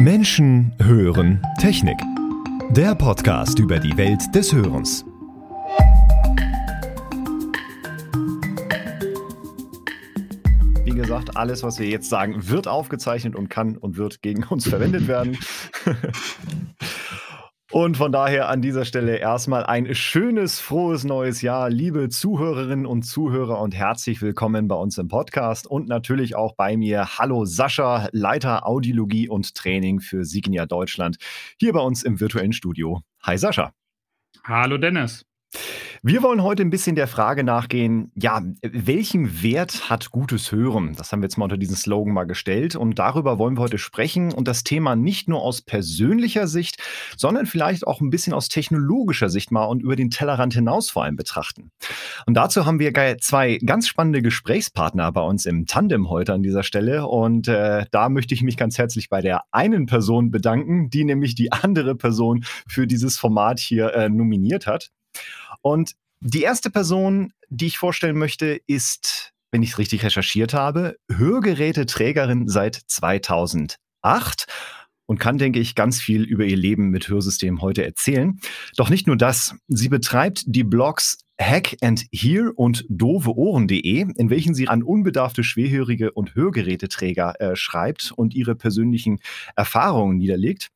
Menschen hören Technik. Der Podcast über die Welt des Hörens. Wie gesagt, alles, was wir jetzt sagen, wird aufgezeichnet und kann und wird gegen uns verwendet werden. Und von daher an dieser Stelle erstmal ein schönes, frohes neues Jahr, liebe Zuhörerinnen und Zuhörer und herzlich willkommen bei uns im Podcast und natürlich auch bei mir. Hallo Sascha, Leiter Audiologie und Training für Signia Deutschland, hier bei uns im virtuellen Studio. Hi Sascha. Hallo Dennis. Wir wollen heute ein bisschen der Frage nachgehen, ja, welchen Wert hat gutes Hören? Das haben wir jetzt mal unter diesen Slogan mal gestellt und darüber wollen wir heute sprechen und das Thema nicht nur aus persönlicher Sicht, sondern vielleicht auch ein bisschen aus technologischer Sicht mal und über den Tellerrand hinaus vor allem betrachten. Und dazu haben wir zwei ganz spannende Gesprächspartner bei uns im Tandem heute an dieser Stelle und äh, da möchte ich mich ganz herzlich bei der einen Person bedanken, die nämlich die andere Person für dieses Format hier äh, nominiert hat. Und die erste Person, die ich vorstellen möchte, ist, wenn ich es richtig recherchiert habe, Hörgeräteträgerin seit 2008 und kann, denke ich, ganz viel über ihr Leben mit Hörsystemen heute erzählen. Doch nicht nur das. Sie betreibt die Blogs Hack and Hear und doveohren.de, in welchen sie an unbedarfte Schwerhörige und Hörgeräteträger äh, schreibt und ihre persönlichen Erfahrungen niederlegt.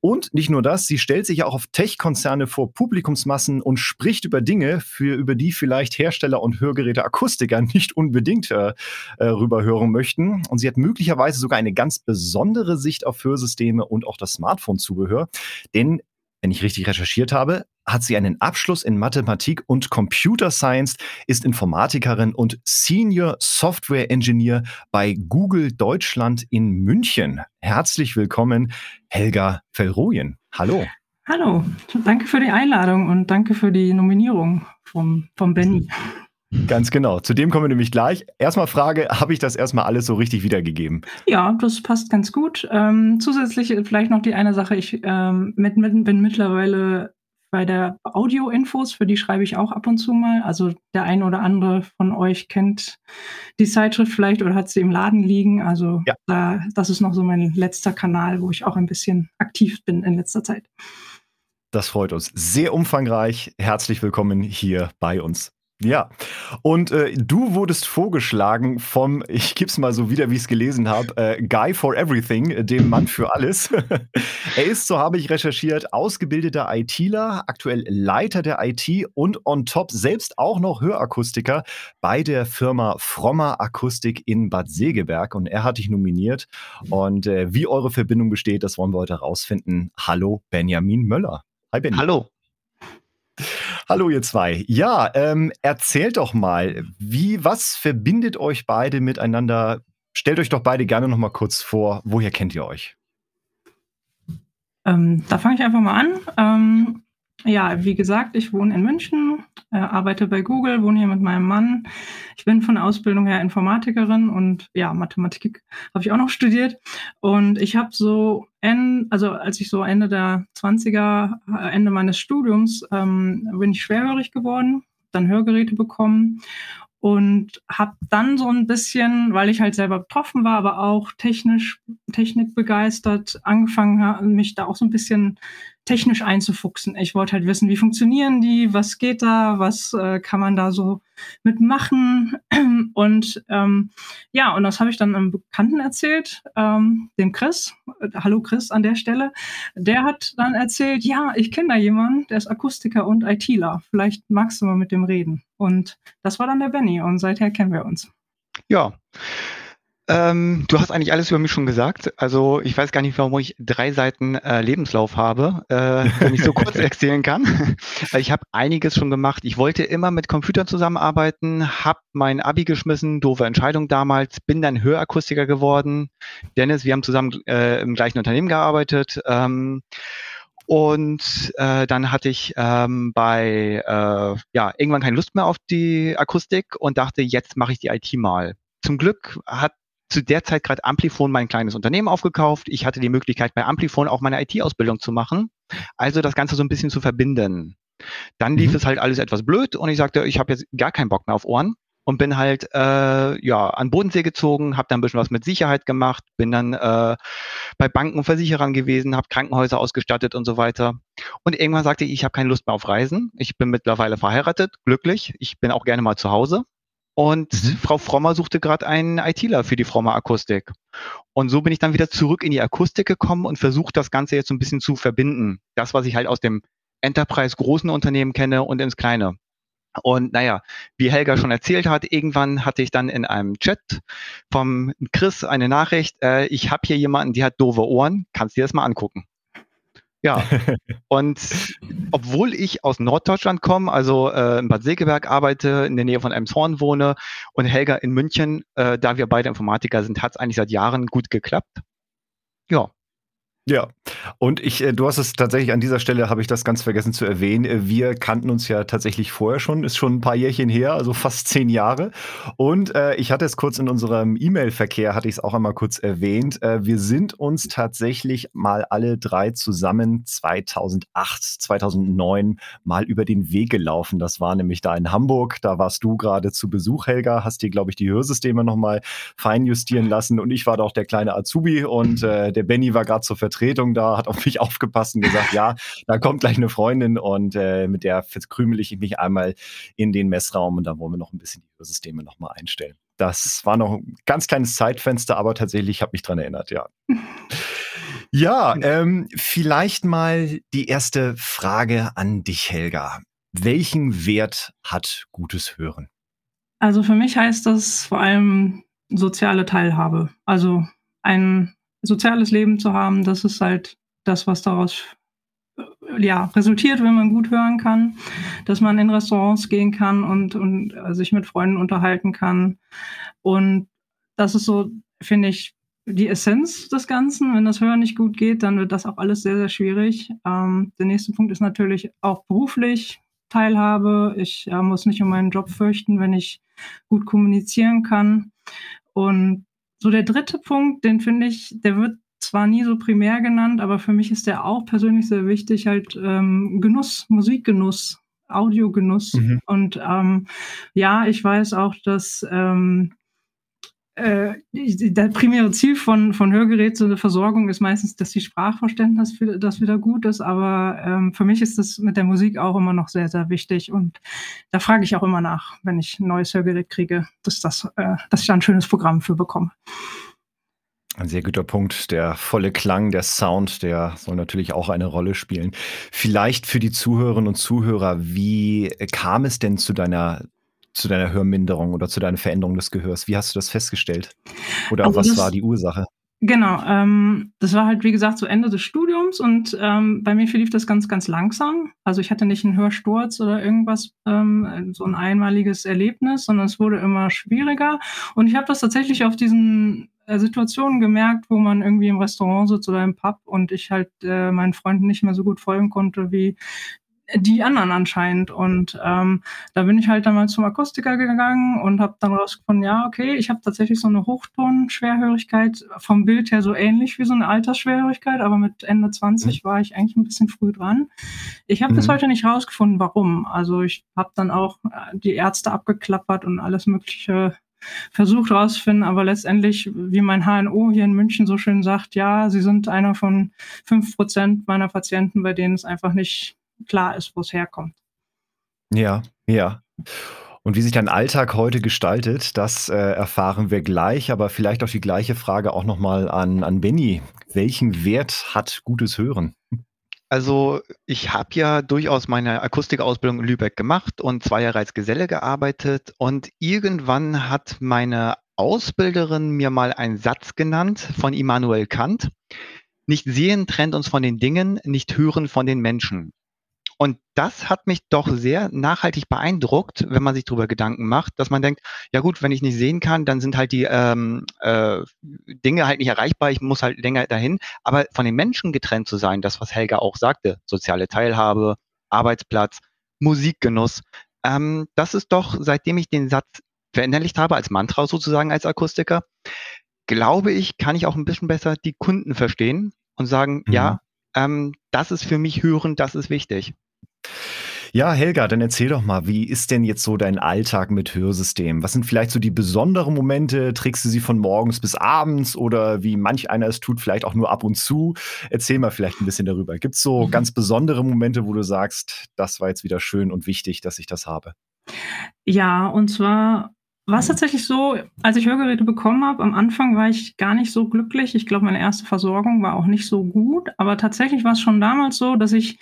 Und nicht nur das, sie stellt sich auch auf Tech-Konzerne vor Publikumsmassen und spricht über Dinge, für, über die vielleicht Hersteller und Hörgeräteakustiker nicht unbedingt äh, äh, rüberhören möchten. Und sie hat möglicherweise sogar eine ganz besondere Sicht auf Hörsysteme und auch das Smartphone-Zubehör. Denn wenn ich richtig recherchiert habe, hat sie einen Abschluss in Mathematik und Computer Science, ist Informatikerin und Senior Software Engineer bei Google Deutschland in München. Herzlich willkommen, Helga Fellrojen. Hallo. Hallo, danke für die Einladung und danke für die Nominierung vom, vom Benny. Ganz genau. Zu dem kommen wir nämlich gleich. Erstmal Frage, habe ich das erstmal alles so richtig wiedergegeben? Ja, das passt ganz gut. Ähm, zusätzlich vielleicht noch die eine Sache. Ich ähm, mit, mit, bin mittlerweile bei der Audio-Infos, für die schreibe ich auch ab und zu mal. Also der ein oder andere von euch kennt die Zeitschrift vielleicht oder hat sie im Laden liegen. Also ja. da, das ist noch so mein letzter Kanal, wo ich auch ein bisschen aktiv bin in letzter Zeit. Das freut uns. Sehr umfangreich. Herzlich willkommen hier bei uns. Ja, und äh, du wurdest vorgeschlagen vom, ich gib's mal so wieder, wie ich es gelesen habe, äh, Guy for Everything, dem Mann für alles. er ist, so habe ich recherchiert, ausgebildeter ITler, aktuell Leiter der IT und on top selbst auch noch Hörakustiker bei der Firma Frommer Akustik in Bad Segeberg. Und er hat dich nominiert. Und äh, wie eure Verbindung besteht, das wollen wir heute rausfinden. Hallo, Benjamin Möller. Hi, Benjamin. Hallo. Hallo ihr zwei. Ja, ähm, erzählt doch mal, wie, was verbindet euch beide miteinander? Stellt euch doch beide gerne noch mal kurz vor, woher kennt ihr euch? Ähm, da fange ich einfach mal an. Ähm, ja, wie gesagt, ich wohne in München, äh, arbeite bei Google, wohne hier mit meinem Mann. Ich bin von Ausbildung her Informatikerin und ja, Mathematik habe ich auch noch studiert. Und ich habe so, en, also als ich so Ende der 20er, äh, Ende meines Studiums, ähm, bin ich schwerhörig geworden, dann Hörgeräte bekommen und habe dann so ein bisschen, weil ich halt selber betroffen war, aber auch technisch, technikbegeistert, angefangen, mich da auch so ein bisschen technisch einzufuchsen. Ich wollte halt wissen, wie funktionieren die, was geht da, was äh, kann man da so mitmachen. Und ähm, ja, und das habe ich dann einem Bekannten erzählt, ähm, dem Chris. Hallo Chris an der Stelle. Der hat dann erzählt, ja, ich kenne da jemanden, der ist Akustiker und ITler. Vielleicht magst du mal mit dem reden. Und das war dann der Benny und seither kennen wir uns. Ja, ähm, du hast eigentlich alles über mich schon gesagt. Also ich weiß gar nicht, warum ich drei Seiten äh, Lebenslauf habe, äh, wenn ich so kurz erzählen kann. Weil ich habe einiges schon gemacht. Ich wollte immer mit Computern zusammenarbeiten, habe mein Abi geschmissen, doofe Entscheidung damals, bin dann Hörakustiker geworden. Dennis, wir haben zusammen äh, im gleichen Unternehmen gearbeitet. Ähm, und äh, dann hatte ich ähm, bei äh, ja irgendwann keine Lust mehr auf die Akustik und dachte, jetzt mache ich die IT mal. Zum Glück hat zu der Zeit gerade Amplifon mein kleines Unternehmen aufgekauft. Ich hatte die Möglichkeit, bei Amplifon auch meine IT-Ausbildung zu machen. Also das Ganze so ein bisschen zu verbinden. Dann lief mhm. es halt alles etwas blöd und ich sagte, ich habe jetzt gar keinen Bock mehr auf Ohren und bin halt äh, ja an Bodensee gezogen, habe dann ein bisschen was mit Sicherheit gemacht, bin dann äh, bei Banken und Versicherern gewesen, habe Krankenhäuser ausgestattet und so weiter. Und irgendwann sagte ich, ich habe keine Lust mehr auf Reisen. Ich bin mittlerweile verheiratet, glücklich. Ich bin auch gerne mal zu Hause. Und mhm. Frau Frommer suchte gerade einen ITler für die Frommer Akustik. Und so bin ich dann wieder zurück in die Akustik gekommen und versuche das Ganze jetzt so ein bisschen zu verbinden. Das, was ich halt aus dem Enterprise großen Unternehmen kenne und ins kleine. Und naja, wie Helga schon erzählt hat, irgendwann hatte ich dann in einem Chat vom Chris eine Nachricht, äh, ich habe hier jemanden, die hat doofe Ohren, kannst du dir das mal angucken. Ja, und obwohl ich aus Norddeutschland komme, also äh, in Bad Segeberg arbeite, in der Nähe von Elmshorn wohne und Helga in München, äh, da wir beide Informatiker sind, hat es eigentlich seit Jahren gut geklappt. Ja, ja, und ich, äh, du hast es tatsächlich an dieser Stelle, habe ich das ganz vergessen zu erwähnen. Äh, wir kannten uns ja tatsächlich vorher schon, ist schon ein paar Jährchen her, also fast zehn Jahre. Und äh, ich hatte es kurz in unserem E-Mail-Verkehr, hatte ich es auch einmal kurz erwähnt. Äh, wir sind uns tatsächlich mal alle drei zusammen 2008, 2009 mal über den Weg gelaufen. Das war nämlich da in Hamburg. Da warst du gerade zu Besuch, Helga, hast dir, glaube ich, die Hörsysteme nochmal feinjustieren lassen. Und ich war doch der kleine Azubi und äh, der Benny war gerade zur Vertretung Vertretung da, hat auf mich aufgepasst und gesagt, ja, da kommt gleich eine Freundin und äh, mit der verkrümel ich mich einmal in den Messraum und da wollen wir noch ein bisschen die Systeme nochmal einstellen. Das war noch ein ganz kleines Zeitfenster, aber tatsächlich habe mich daran erinnert, ja. Ja, ähm, vielleicht mal die erste Frage an dich, Helga. Welchen Wert hat gutes Hören? Also für mich heißt das vor allem soziale Teilhabe. Also ein soziales Leben zu haben, das ist halt das, was daraus äh, ja, resultiert, wenn man gut hören kann, dass man in Restaurants gehen kann und, und äh, sich mit Freunden unterhalten kann. Und das ist so, finde ich, die Essenz des Ganzen. Wenn das Hören nicht gut geht, dann wird das auch alles sehr, sehr schwierig. Ähm, der nächste Punkt ist natürlich auch beruflich Teilhabe. Ich äh, muss nicht um meinen Job fürchten, wenn ich gut kommunizieren kann. Und so der dritte Punkt, den finde ich, der wird zwar nie so primär genannt, aber für mich ist der auch persönlich sehr wichtig, halt ähm, Genuss, Musikgenuss, Audiogenuss. Mhm. Und ähm, ja, ich weiß auch, dass ähm, äh, das primäre Ziel von, von Hörgeräten Versorgung ist meistens, dass die Sprachverständnis das wieder gut ist, aber ähm, für mich ist das mit der Musik auch immer noch sehr, sehr wichtig und da frage ich auch immer nach, wenn ich ein neues Hörgerät kriege, dass, das, äh, dass ich da ein schönes Programm für bekomme. Ein sehr guter Punkt. Der volle Klang, der Sound, der soll natürlich auch eine Rolle spielen. Vielleicht für die Zuhörerinnen und Zuhörer, wie kam es denn zu deiner zu deiner Hörminderung oder zu deiner Veränderung des Gehörs? Wie hast du das festgestellt? Oder also was das, war die Ursache? Genau, ähm, das war halt wie gesagt zu so Ende des Studiums und ähm, bei mir verlief das ganz, ganz langsam. Also ich hatte nicht einen Hörsturz oder irgendwas, ähm, so ein einmaliges Erlebnis, sondern es wurde immer schwieriger. Und ich habe das tatsächlich auf diesen Situationen gemerkt, wo man irgendwie im Restaurant sitzt oder im Pub und ich halt äh, meinen Freunden nicht mehr so gut folgen konnte wie die anderen anscheinend. Und ähm, da bin ich halt dann mal zum Akustiker gegangen und habe dann rausgefunden, ja, okay, ich habe tatsächlich so eine Hochtonschwerhörigkeit vom Bild her so ähnlich wie so eine Altersschwerhörigkeit, aber mit Ende 20 mhm. war ich eigentlich ein bisschen früh dran. Ich habe mhm. bis heute nicht rausgefunden, warum. Also ich habe dann auch äh, die Ärzte abgeklappert und alles Mögliche versucht rauszufinden, aber letztendlich, wie mein HNO hier in München so schön sagt, ja, sie sind einer von fünf Prozent meiner Patienten, bei denen es einfach nicht klar ist, wo es herkommt. Ja, ja. Und wie sich dein Alltag heute gestaltet, das äh, erfahren wir gleich, aber vielleicht auch die gleiche Frage auch nochmal an, an Benny. Welchen Wert hat gutes Hören? Also ich habe ja durchaus meine Akustikausbildung in Lübeck gemacht und zwei Jahre als Geselle gearbeitet und irgendwann hat meine Ausbilderin mir mal einen Satz genannt von Immanuel Kant. Nicht sehen trennt uns von den Dingen, nicht hören von den Menschen. Und das hat mich doch sehr nachhaltig beeindruckt, wenn man sich darüber Gedanken macht, dass man denkt, ja gut, wenn ich nicht sehen kann, dann sind halt die ähm, äh, Dinge halt nicht erreichbar, ich muss halt länger dahin. Aber von den Menschen getrennt zu sein, das, was Helga auch sagte, soziale Teilhabe, Arbeitsplatz, Musikgenuss, ähm, das ist doch, seitdem ich den Satz verinnerlicht habe, als Mantra sozusagen als Akustiker, glaube ich, kann ich auch ein bisschen besser die Kunden verstehen und sagen, mhm. ja, ähm, das ist für mich hören, das ist wichtig. Ja, Helga, dann erzähl doch mal, wie ist denn jetzt so dein Alltag mit Hörsystem? Was sind vielleicht so die besonderen Momente? Trägst du sie von morgens bis abends oder wie manch einer es tut, vielleicht auch nur ab und zu? Erzähl mal vielleicht ein bisschen darüber. Gibt es so mhm. ganz besondere Momente, wo du sagst, das war jetzt wieder schön und wichtig, dass ich das habe? Ja, und zwar war es mhm. tatsächlich so, als ich Hörgeräte bekommen habe, am Anfang war ich gar nicht so glücklich. Ich glaube, meine erste Versorgung war auch nicht so gut. Aber tatsächlich war es schon damals so, dass ich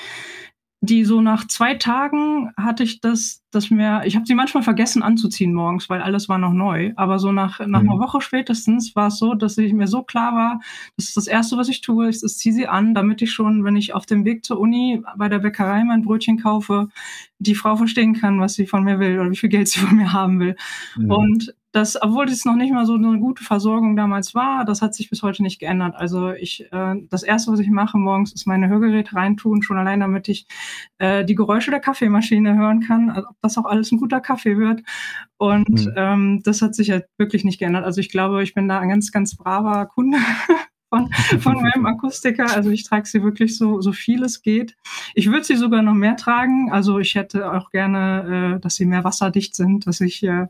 die so nach zwei Tagen hatte ich das, dass mir, ich habe sie manchmal vergessen anzuziehen morgens, weil alles war noch neu. Aber so nach, nach mhm. einer Woche spätestens war es so, dass ich mir so klar war, das ist das Erste, was ich tue, ist, ich ziehe sie an, damit ich schon, wenn ich auf dem Weg zur Uni bei der Bäckerei mein Brötchen kaufe, die Frau verstehen kann, was sie von mir will oder wie viel Geld sie von mir haben will. Mhm. Und das, obwohl das noch nicht mal so eine gute Versorgung damals war, das hat sich bis heute nicht geändert. Also ich, äh, das erste, was ich mache morgens, ist meine Hörgeräte reintun, schon allein, damit ich äh, die Geräusche der Kaffeemaschine hören kann, also ob das auch alles ein guter Kaffee wird. Und mhm. ähm, das hat sich halt wirklich nicht geändert. Also ich glaube, ich bin da ein ganz, ganz braver Kunde von, von meinem Akustiker. Also ich trage sie wirklich so, so viel es geht. Ich würde sie sogar noch mehr tragen. Also ich hätte auch gerne, äh, dass sie mehr wasserdicht sind, dass ich, äh,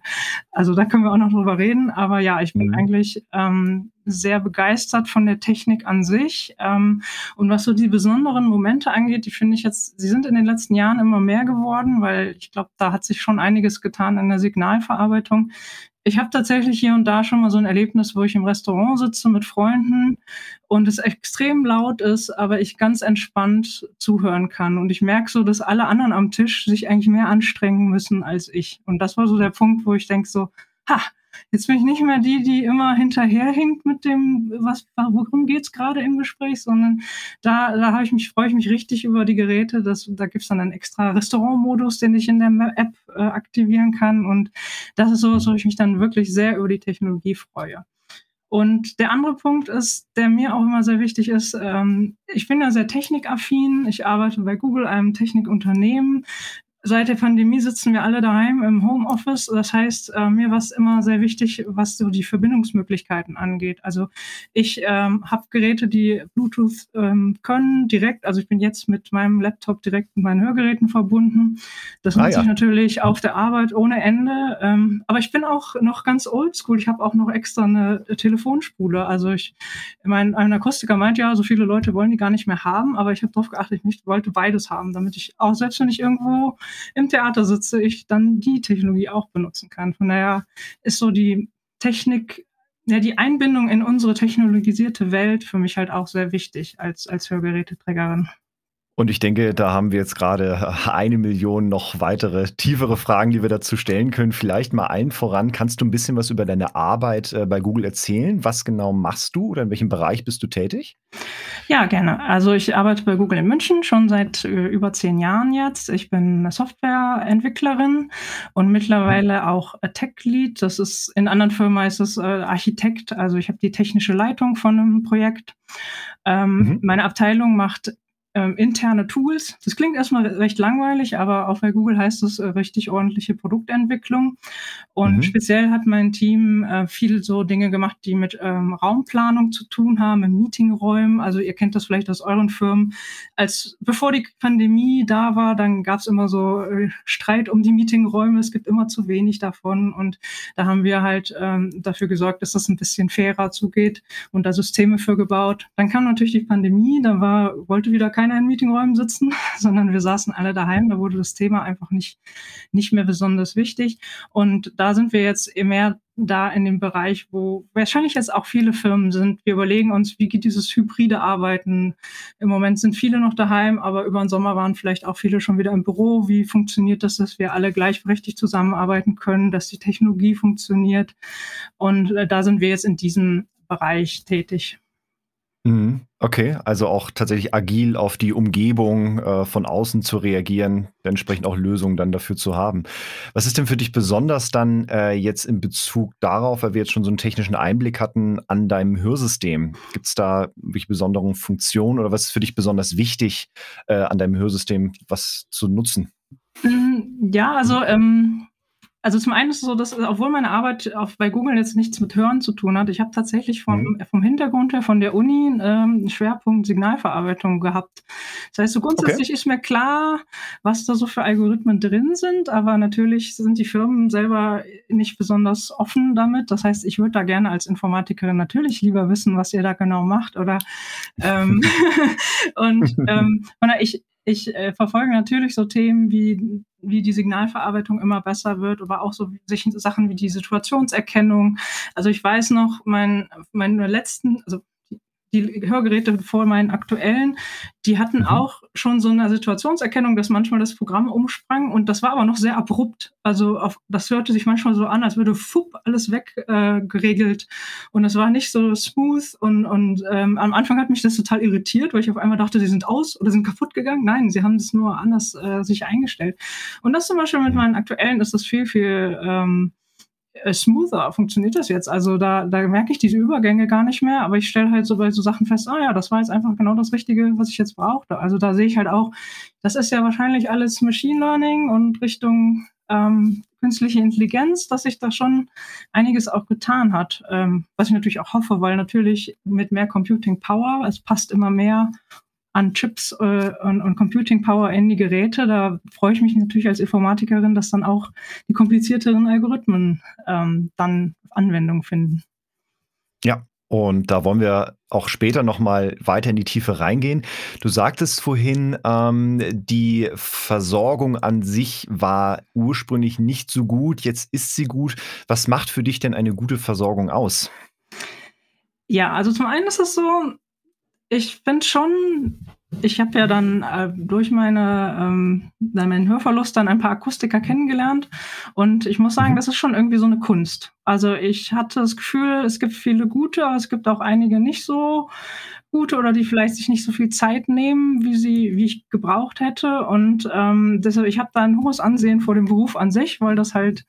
also da können wir auch noch drüber reden. Aber ja, ich bin mhm. eigentlich ähm, sehr begeistert von der Technik an sich. Ähm, und was so die besonderen Momente angeht, die finde ich jetzt, sie sind in den letzten Jahren immer mehr geworden, weil ich glaube, da hat sich schon einiges getan in der Signalverarbeitung. Ich habe tatsächlich hier und da schon mal so ein Erlebnis, wo ich im Restaurant sitze mit Freunden und es extrem laut ist, aber ich ganz entspannt zuhören kann. Und ich merke so, dass alle anderen am Tisch sich eigentlich mehr anstrengen müssen als ich. Und das war so der Punkt, wo ich denke so, ha, Jetzt bin ich nicht mehr die, die immer hinterherhinkt mit dem, was, worum geht's gerade im Gespräch, sondern da, da habe ich mich, freue ich mich richtig über die Geräte. Das, da gibt's dann einen extra Restaurantmodus, den ich in der App äh, aktivieren kann. Und das ist so, wo ich mich dann wirklich sehr über die Technologie freue. Und der andere Punkt ist, der mir auch immer sehr wichtig ist, ähm, ich bin ja sehr technikaffin. Ich arbeite bei Google, einem Technikunternehmen seit der Pandemie sitzen wir alle daheim im Homeoffice. Das heißt, äh, mir war es immer sehr wichtig, was so die Verbindungsmöglichkeiten angeht. Also ich ähm, habe Geräte, die Bluetooth ähm, können direkt. Also ich bin jetzt mit meinem Laptop direkt mit meinen Hörgeräten verbunden. Das ah, nutze ja. ich natürlich auf der Arbeit ohne Ende. Ähm, aber ich bin auch noch ganz oldschool. Ich habe auch noch extra eine Telefonspule. Also ich, mein, ein Akustiker meint ja, so viele Leute wollen die gar nicht mehr haben, aber ich habe darauf geachtet, ich wollte beides haben, damit ich auch selbst wenn ich irgendwo im Theater sitze, ich dann die Technologie auch benutzen kann. Von daher ist so die Technik, ja, die Einbindung in unsere technologisierte Welt für mich halt auch sehr wichtig als, als Hörgeräteträgerin. Und ich denke, da haben wir jetzt gerade eine Million noch weitere, tiefere Fragen, die wir dazu stellen können. Vielleicht mal allen voran. Kannst du ein bisschen was über deine Arbeit äh, bei Google erzählen? Was genau machst du oder in welchem Bereich bist du tätig? Ja, gerne. Also ich arbeite bei Google in München schon seit äh, über zehn Jahren jetzt. Ich bin Softwareentwicklerin und mittlerweile auch Tech Lead. Das ist in anderen Firmen heißt es äh, Architekt. Also ich habe die technische Leitung von einem Projekt. Ähm, mhm. Meine Abteilung macht ähm, interne Tools. Das klingt erstmal recht langweilig, aber auch bei Google heißt es äh, richtig ordentliche Produktentwicklung. Und mhm. speziell hat mein Team äh, viel so Dinge gemacht, die mit ähm, Raumplanung zu tun haben, in Meetingräumen. Also ihr kennt das vielleicht aus euren Firmen. Als bevor die Pandemie da war, dann gab es immer so äh, Streit um die Meetingräume. Es gibt immer zu wenig davon. Und da haben wir halt ähm, dafür gesorgt, dass das ein bisschen fairer zugeht und da Systeme für gebaut. Dann kam natürlich die Pandemie, da war, wollte wieder kein keiner in Meetingräumen sitzen, sondern wir saßen alle daheim. Da wurde das Thema einfach nicht, nicht mehr besonders wichtig. Und da sind wir jetzt mehr da in dem Bereich, wo wahrscheinlich jetzt auch viele Firmen sind. Wir überlegen uns, wie geht dieses hybride Arbeiten. Im Moment sind viele noch daheim, aber über den Sommer waren vielleicht auch viele schon wieder im Büro. Wie funktioniert das, dass wir alle gleichberechtigt zusammenarbeiten können, dass die Technologie funktioniert? Und äh, da sind wir jetzt in diesem Bereich tätig. Mhm. Okay, also auch tatsächlich agil auf die Umgebung äh, von außen zu reagieren, entsprechend auch Lösungen dann dafür zu haben. Was ist denn für dich besonders dann äh, jetzt in Bezug darauf, weil wir jetzt schon so einen technischen Einblick hatten an deinem Hörsystem? Gibt es da wirklich besondere Funktionen oder was ist für dich besonders wichtig äh, an deinem Hörsystem, was zu nutzen? Mhm, ja, also ähm, also zum einen ist es so, dass obwohl meine Arbeit auf, bei Google jetzt nichts mit Hören zu tun hat, ich habe tatsächlich vom, mhm. vom Hintergrund her von der Uni ähm, einen Schwerpunkt Signalverarbeitung gehabt. Das heißt, so grundsätzlich okay. ist mir klar, was da so für Algorithmen drin sind, aber natürlich sind die Firmen selber nicht besonders offen damit. Das heißt, ich würde da gerne als Informatikerin natürlich lieber wissen, was ihr da genau macht oder ähm, und ähm, ich, ich äh, verfolge natürlich so Themen wie, wie die Signalverarbeitung immer besser wird, aber auch so Sachen wie die Situationserkennung. Also ich weiß noch, mein, meine letzten, also die Hörgeräte vor meinen aktuellen, die hatten mhm. auch schon so eine Situationserkennung, dass manchmal das Programm umsprang und das war aber noch sehr abrupt. Also auf, das hörte sich manchmal so an, als würde fupp alles weggeregelt äh, und es war nicht so smooth und, und ähm, am Anfang hat mich das total irritiert, weil ich auf einmal dachte, sie sind aus oder sind kaputt gegangen. Nein, sie haben das nur anders äh, sich eingestellt. Und das zum Beispiel mit meinen aktuellen ist das viel, viel ähm, äh, smoother funktioniert das jetzt. Also da, da merke ich diese Übergänge gar nicht mehr, aber ich stelle halt so bei so Sachen fest, ah ja, das war jetzt einfach genau das Richtige, was ich jetzt brauchte. Also da sehe ich halt auch, das ist ja wahrscheinlich alles Machine Learning und Richtung ähm, künstliche Intelligenz, dass sich da schon einiges auch getan hat. Ähm, was ich natürlich auch hoffe, weil natürlich mit mehr Computing Power, es passt immer mehr an Chips äh, und, und Computing Power in die Geräte. Da freue ich mich natürlich als Informatikerin, dass dann auch die komplizierteren Algorithmen ähm, dann Anwendung finden. Ja, und da wollen wir auch später nochmal weiter in die Tiefe reingehen. Du sagtest vorhin, ähm, die Versorgung an sich war ursprünglich nicht so gut, jetzt ist sie gut. Was macht für dich denn eine gute Versorgung aus? Ja, also zum einen ist es so, ich finde schon, ich habe ja dann äh, durch meine, ähm, meinen Hörverlust dann ein paar Akustiker kennengelernt und ich muss sagen, mhm. das ist schon irgendwie so eine Kunst. Also ich hatte das Gefühl, es gibt viele gute, aber es gibt auch einige nicht so gute oder die vielleicht sich nicht so viel Zeit nehmen, wie sie, wie ich gebraucht hätte. Und ähm, deshalb, ich habe da ein hohes Ansehen vor dem Beruf an sich, weil das halt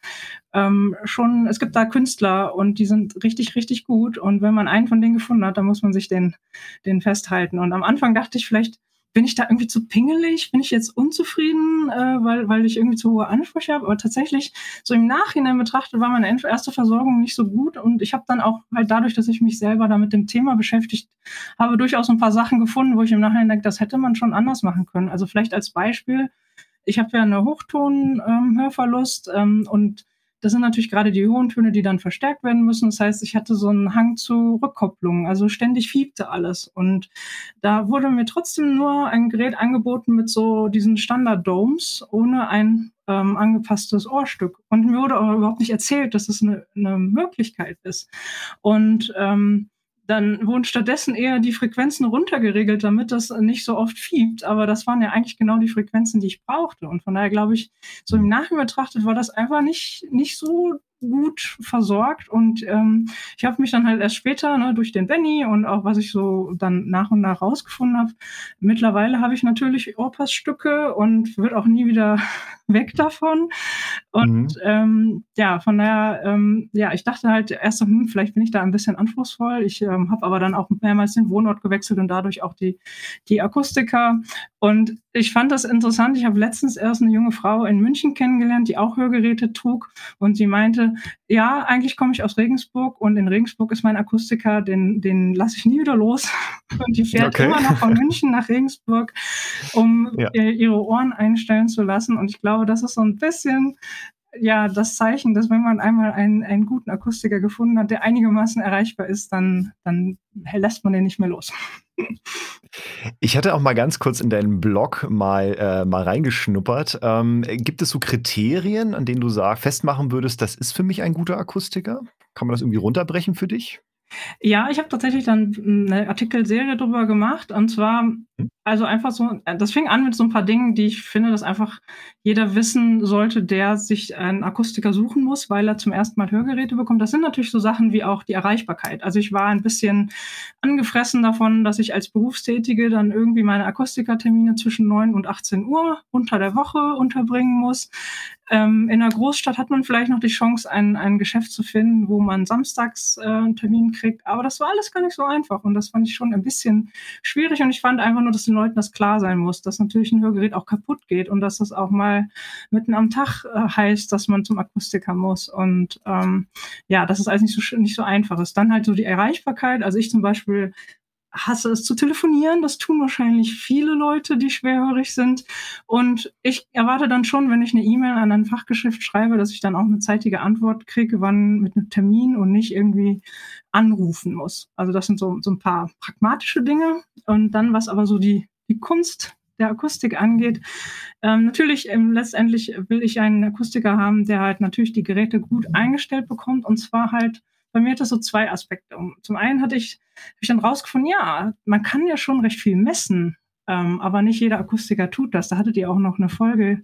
ähm, schon, es gibt da Künstler und die sind richtig, richtig gut. Und wenn man einen von denen gefunden hat, dann muss man sich den, den festhalten. Und am Anfang dachte ich vielleicht, bin ich da irgendwie zu pingelig? Bin ich jetzt unzufrieden, äh, weil, weil ich irgendwie zu hohe Ansprüche habe? Aber tatsächlich, so im Nachhinein betrachtet, war meine erste Versorgung nicht so gut. Und ich habe dann auch halt dadurch, dass ich mich selber da mit dem Thema beschäftigt habe, durchaus ein paar Sachen gefunden, wo ich im Nachhinein denke, das hätte man schon anders machen können. Also vielleicht als Beispiel, ich habe ja eine Hochton-Hörverlust ähm, ähm, und das sind natürlich gerade die hohen Töne, die dann verstärkt werden müssen. Das heißt, ich hatte so einen Hang zu Rückkopplung, also ständig fiebte alles. Und da wurde mir trotzdem nur ein Gerät angeboten mit so diesen Standard-Domes ohne ein ähm, angepasstes Ohrstück. Und mir wurde aber überhaupt nicht erzählt, dass es das eine, eine Möglichkeit ist. Und ähm, dann wurden stattdessen eher die Frequenzen runtergeregelt, damit das nicht so oft fiebt. Aber das waren ja eigentlich genau die Frequenzen, die ich brauchte. Und von daher glaube ich, so im Nachhinein betrachtet war das einfach nicht, nicht so gut versorgt und ähm, ich habe mich dann halt erst später ne, durch den Benny und auch was ich so dann nach und nach rausgefunden habe. Mittlerweile habe ich natürlich Ohrpassstücke und wird auch nie wieder weg davon. Und mhm. ähm, ja, von daher, ähm, ja, ich dachte halt erst hm, vielleicht bin ich da ein bisschen anspruchsvoll. Ich ähm, habe aber dann auch mehrmals den Wohnort gewechselt und dadurch auch die, die Akustiker. Und ich fand das interessant. Ich habe letztens erst eine junge Frau in München kennengelernt, die auch Hörgeräte trug und sie meinte, ja, eigentlich komme ich aus Regensburg und in Regensburg ist mein Akustiker, den, den lasse ich nie wieder los. Und die fährt okay. immer noch von München nach Regensburg, um ja. ihre Ohren einstellen zu lassen. Und ich glaube, das ist so ein bisschen ja das Zeichen, dass wenn man einmal einen, einen guten Akustiker gefunden hat, der einigermaßen erreichbar ist, dann, dann lässt man den nicht mehr los. Ich hatte auch mal ganz kurz in deinen Blog mal, äh, mal reingeschnuppert. Ähm, gibt es so Kriterien, an denen du sag, festmachen würdest, das ist für mich ein guter Akustiker? Kann man das irgendwie runterbrechen für dich? Ja, ich habe tatsächlich dann eine Artikelserie drüber gemacht und zwar hm. Also einfach so das fing an mit so ein paar Dingen, die ich finde, dass einfach jeder wissen sollte, der sich einen Akustiker suchen muss, weil er zum ersten Mal Hörgeräte bekommt. Das sind natürlich so Sachen wie auch die Erreichbarkeit. Also, ich war ein bisschen angefressen davon, dass ich als Berufstätige dann irgendwie meine Akustikertermine zwischen 9 und 18 Uhr unter der Woche unterbringen muss. Ähm, in einer Großstadt hat man vielleicht noch die Chance, ein, ein Geschäft zu finden, wo man samstags äh, einen Termin kriegt. Aber das war alles gar nicht so einfach und das fand ich schon ein bisschen schwierig und ich fand einfach nur, dass die Leuten das klar sein muss, dass natürlich ein Hörgerät auch kaputt geht und dass das auch mal mitten am Tag äh, heißt, dass man zum Akustiker muss. Und ähm, ja, das ist alles nicht so, nicht so einfach ist. Dann halt so die Erreichbarkeit. Also ich zum Beispiel hasse es zu telefonieren. Das tun wahrscheinlich viele Leute, die schwerhörig sind. Und ich erwarte dann schon, wenn ich eine E-Mail an ein Fachgeschäft schreibe, dass ich dann auch eine zeitige Antwort kriege, wann mit einem Termin und nicht irgendwie anrufen muss. Also das sind so, so ein paar pragmatische Dinge. Und dann, was aber so die, die Kunst der Akustik angeht. Ähm, natürlich, ähm, letztendlich will ich einen Akustiker haben, der halt natürlich die Geräte gut eingestellt bekommt und zwar halt bei mir hat das so zwei Aspekte. Zum einen hatte ich, hab ich dann rausgefunden, ja, man kann ja schon recht viel messen, ähm, aber nicht jeder Akustiker tut das. Da hattet ihr auch noch eine Folge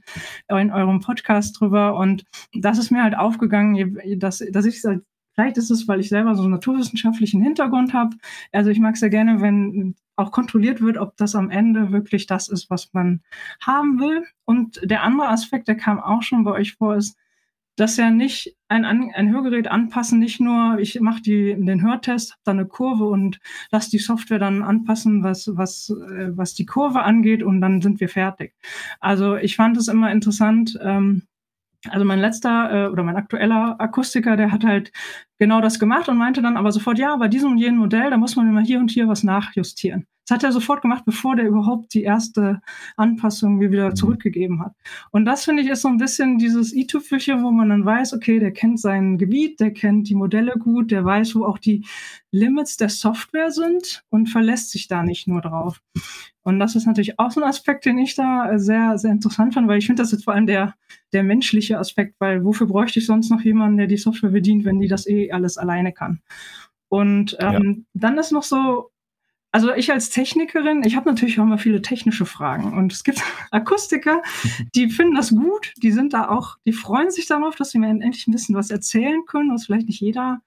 in eurem Podcast drüber und das ist mir halt aufgegangen, dass, dass ich Vielleicht ist es, weil ich selber so einen naturwissenschaftlichen Hintergrund habe. Also ich mag es ja gerne, wenn auch kontrolliert wird, ob das am Ende wirklich das ist, was man haben will. Und der andere Aspekt, der kam auch schon bei euch vor, ist, dass ja nicht ein, ein Hörgerät anpassen, nicht nur, ich mache den Hörtest, habe da eine Kurve und lasse die Software dann anpassen, was, was, äh, was die Kurve angeht und dann sind wir fertig. Also ich fand es immer interessant, ähm, also mein letzter äh, oder mein aktueller Akustiker, der hat halt genau das gemacht und meinte dann aber sofort, ja, bei diesem und jenem Modell, da muss man immer hier und hier was nachjustieren. Das hat er sofort gemacht, bevor der überhaupt die erste Anpassung mir wieder mhm. zurückgegeben hat. Und das finde ich ist so ein bisschen dieses i-Tüpfelchen, wo man dann weiß, okay, der kennt sein Gebiet, der kennt die Modelle gut, der weiß, wo auch die Limits der Software sind und verlässt sich da nicht nur drauf. Und das ist natürlich auch so ein Aspekt, den ich da sehr, sehr interessant fand, weil ich finde, das ist vor allem der, der menschliche Aspekt, weil wofür bräuchte ich sonst noch jemanden, der die Software bedient, wenn die das eh alles alleine kann? Und ähm, ja. dann ist noch so also ich als Technikerin, ich habe natürlich auch immer viele technische Fragen und es gibt Akustiker, die finden das gut, die sind da auch, die freuen sich darauf, dass sie mir endlich ein bisschen was erzählen können, was vielleicht nicht jeder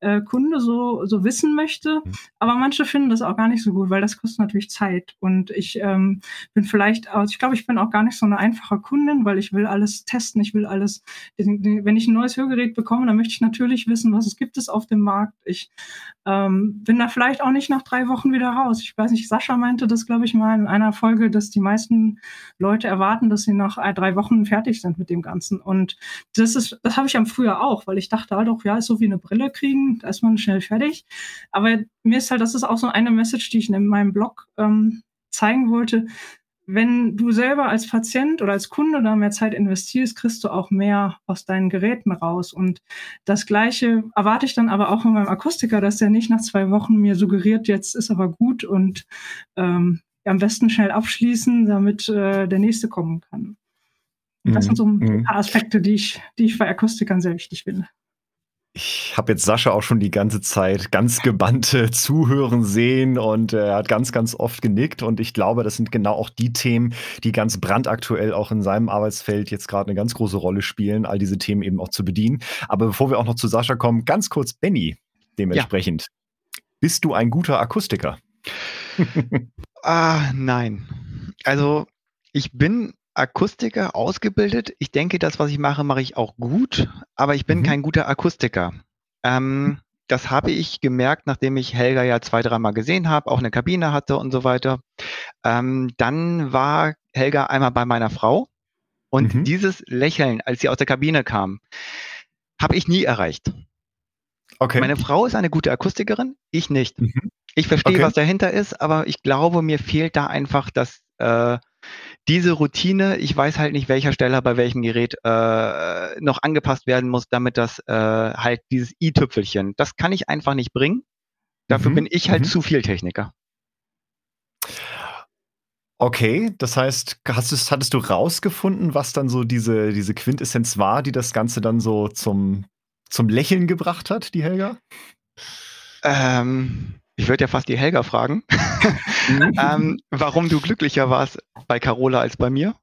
äh, Kunde so, so wissen möchte. Mhm. Aber manche finden das auch gar nicht so gut, weil das kostet natürlich Zeit. Und ich ähm, bin vielleicht, also ich glaube, ich bin auch gar nicht so eine einfache Kundin, weil ich will alles testen, ich will alles, wenn ich ein neues Hörgerät bekomme, dann möchte ich natürlich wissen, was es gibt es auf dem Markt. Ich ähm, bin da vielleicht auch nicht nach drei Wochen wieder raus. Ich weiß nicht, Sascha meinte das, glaube ich, mal in einer Folge, dass die meisten Leute erwarten, dass sie nach drei Wochen fertig sind mit dem Ganzen. Und das ist, das habe ich am früher auch, weil ich dachte halt auch, ja, ist so wie eine Brille kriegen, da ist man schnell fertig. Aber mir ist halt, das ist auch so eine Message, die ich in meinem Blog ähm, zeigen wollte. Wenn du selber als Patient oder als Kunde da mehr Zeit investierst, kriegst du auch mehr aus deinen Geräten raus. Und das Gleiche erwarte ich dann aber auch von meinem Akustiker, dass der nicht nach zwei Wochen mir suggeriert, jetzt ist aber gut und ähm, am besten schnell abschließen, damit äh, der nächste kommen kann. Das mhm. sind so ein mhm. paar Aspekte, die ich, die ich bei Akustikern sehr wichtig finde. Ich habe jetzt Sascha auch schon die ganze Zeit ganz gebannte Zuhören sehen und er hat ganz, ganz oft genickt. Und ich glaube, das sind genau auch die Themen, die ganz brandaktuell auch in seinem Arbeitsfeld jetzt gerade eine ganz große Rolle spielen, all diese Themen eben auch zu bedienen. Aber bevor wir auch noch zu Sascha kommen, ganz kurz Benny dementsprechend. Ja. Bist du ein guter Akustiker? ah, nein. Also ich bin Akustiker ausgebildet. Ich denke, das, was ich mache, mache ich auch gut, aber ich bin mhm. kein guter Akustiker. Ähm, das habe ich gemerkt, nachdem ich Helga ja zwei, dreimal gesehen habe, auch eine Kabine hatte und so weiter. Ähm, dann war Helga einmal bei meiner Frau und mhm. dieses Lächeln, als sie aus der Kabine kam, habe ich nie erreicht. Okay. Meine Frau ist eine gute Akustikerin, ich nicht. Mhm. Ich verstehe, okay. was dahinter ist, aber ich glaube, mir fehlt da einfach das äh, diese Routine, ich weiß halt nicht, welcher Steller bei welchem Gerät äh, noch angepasst werden muss, damit das äh, halt dieses i-Tüpfelchen, das kann ich einfach nicht bringen. Dafür mhm. bin ich halt mhm. zu viel Techniker. Okay, das heißt, hast du, hattest du rausgefunden, was dann so diese, diese Quintessenz war, die das Ganze dann so zum, zum Lächeln gebracht hat, die Helga? Ähm, ich würde ja fast die Helga fragen, mhm. ähm, warum du glücklicher warst bei Carola als bei mir.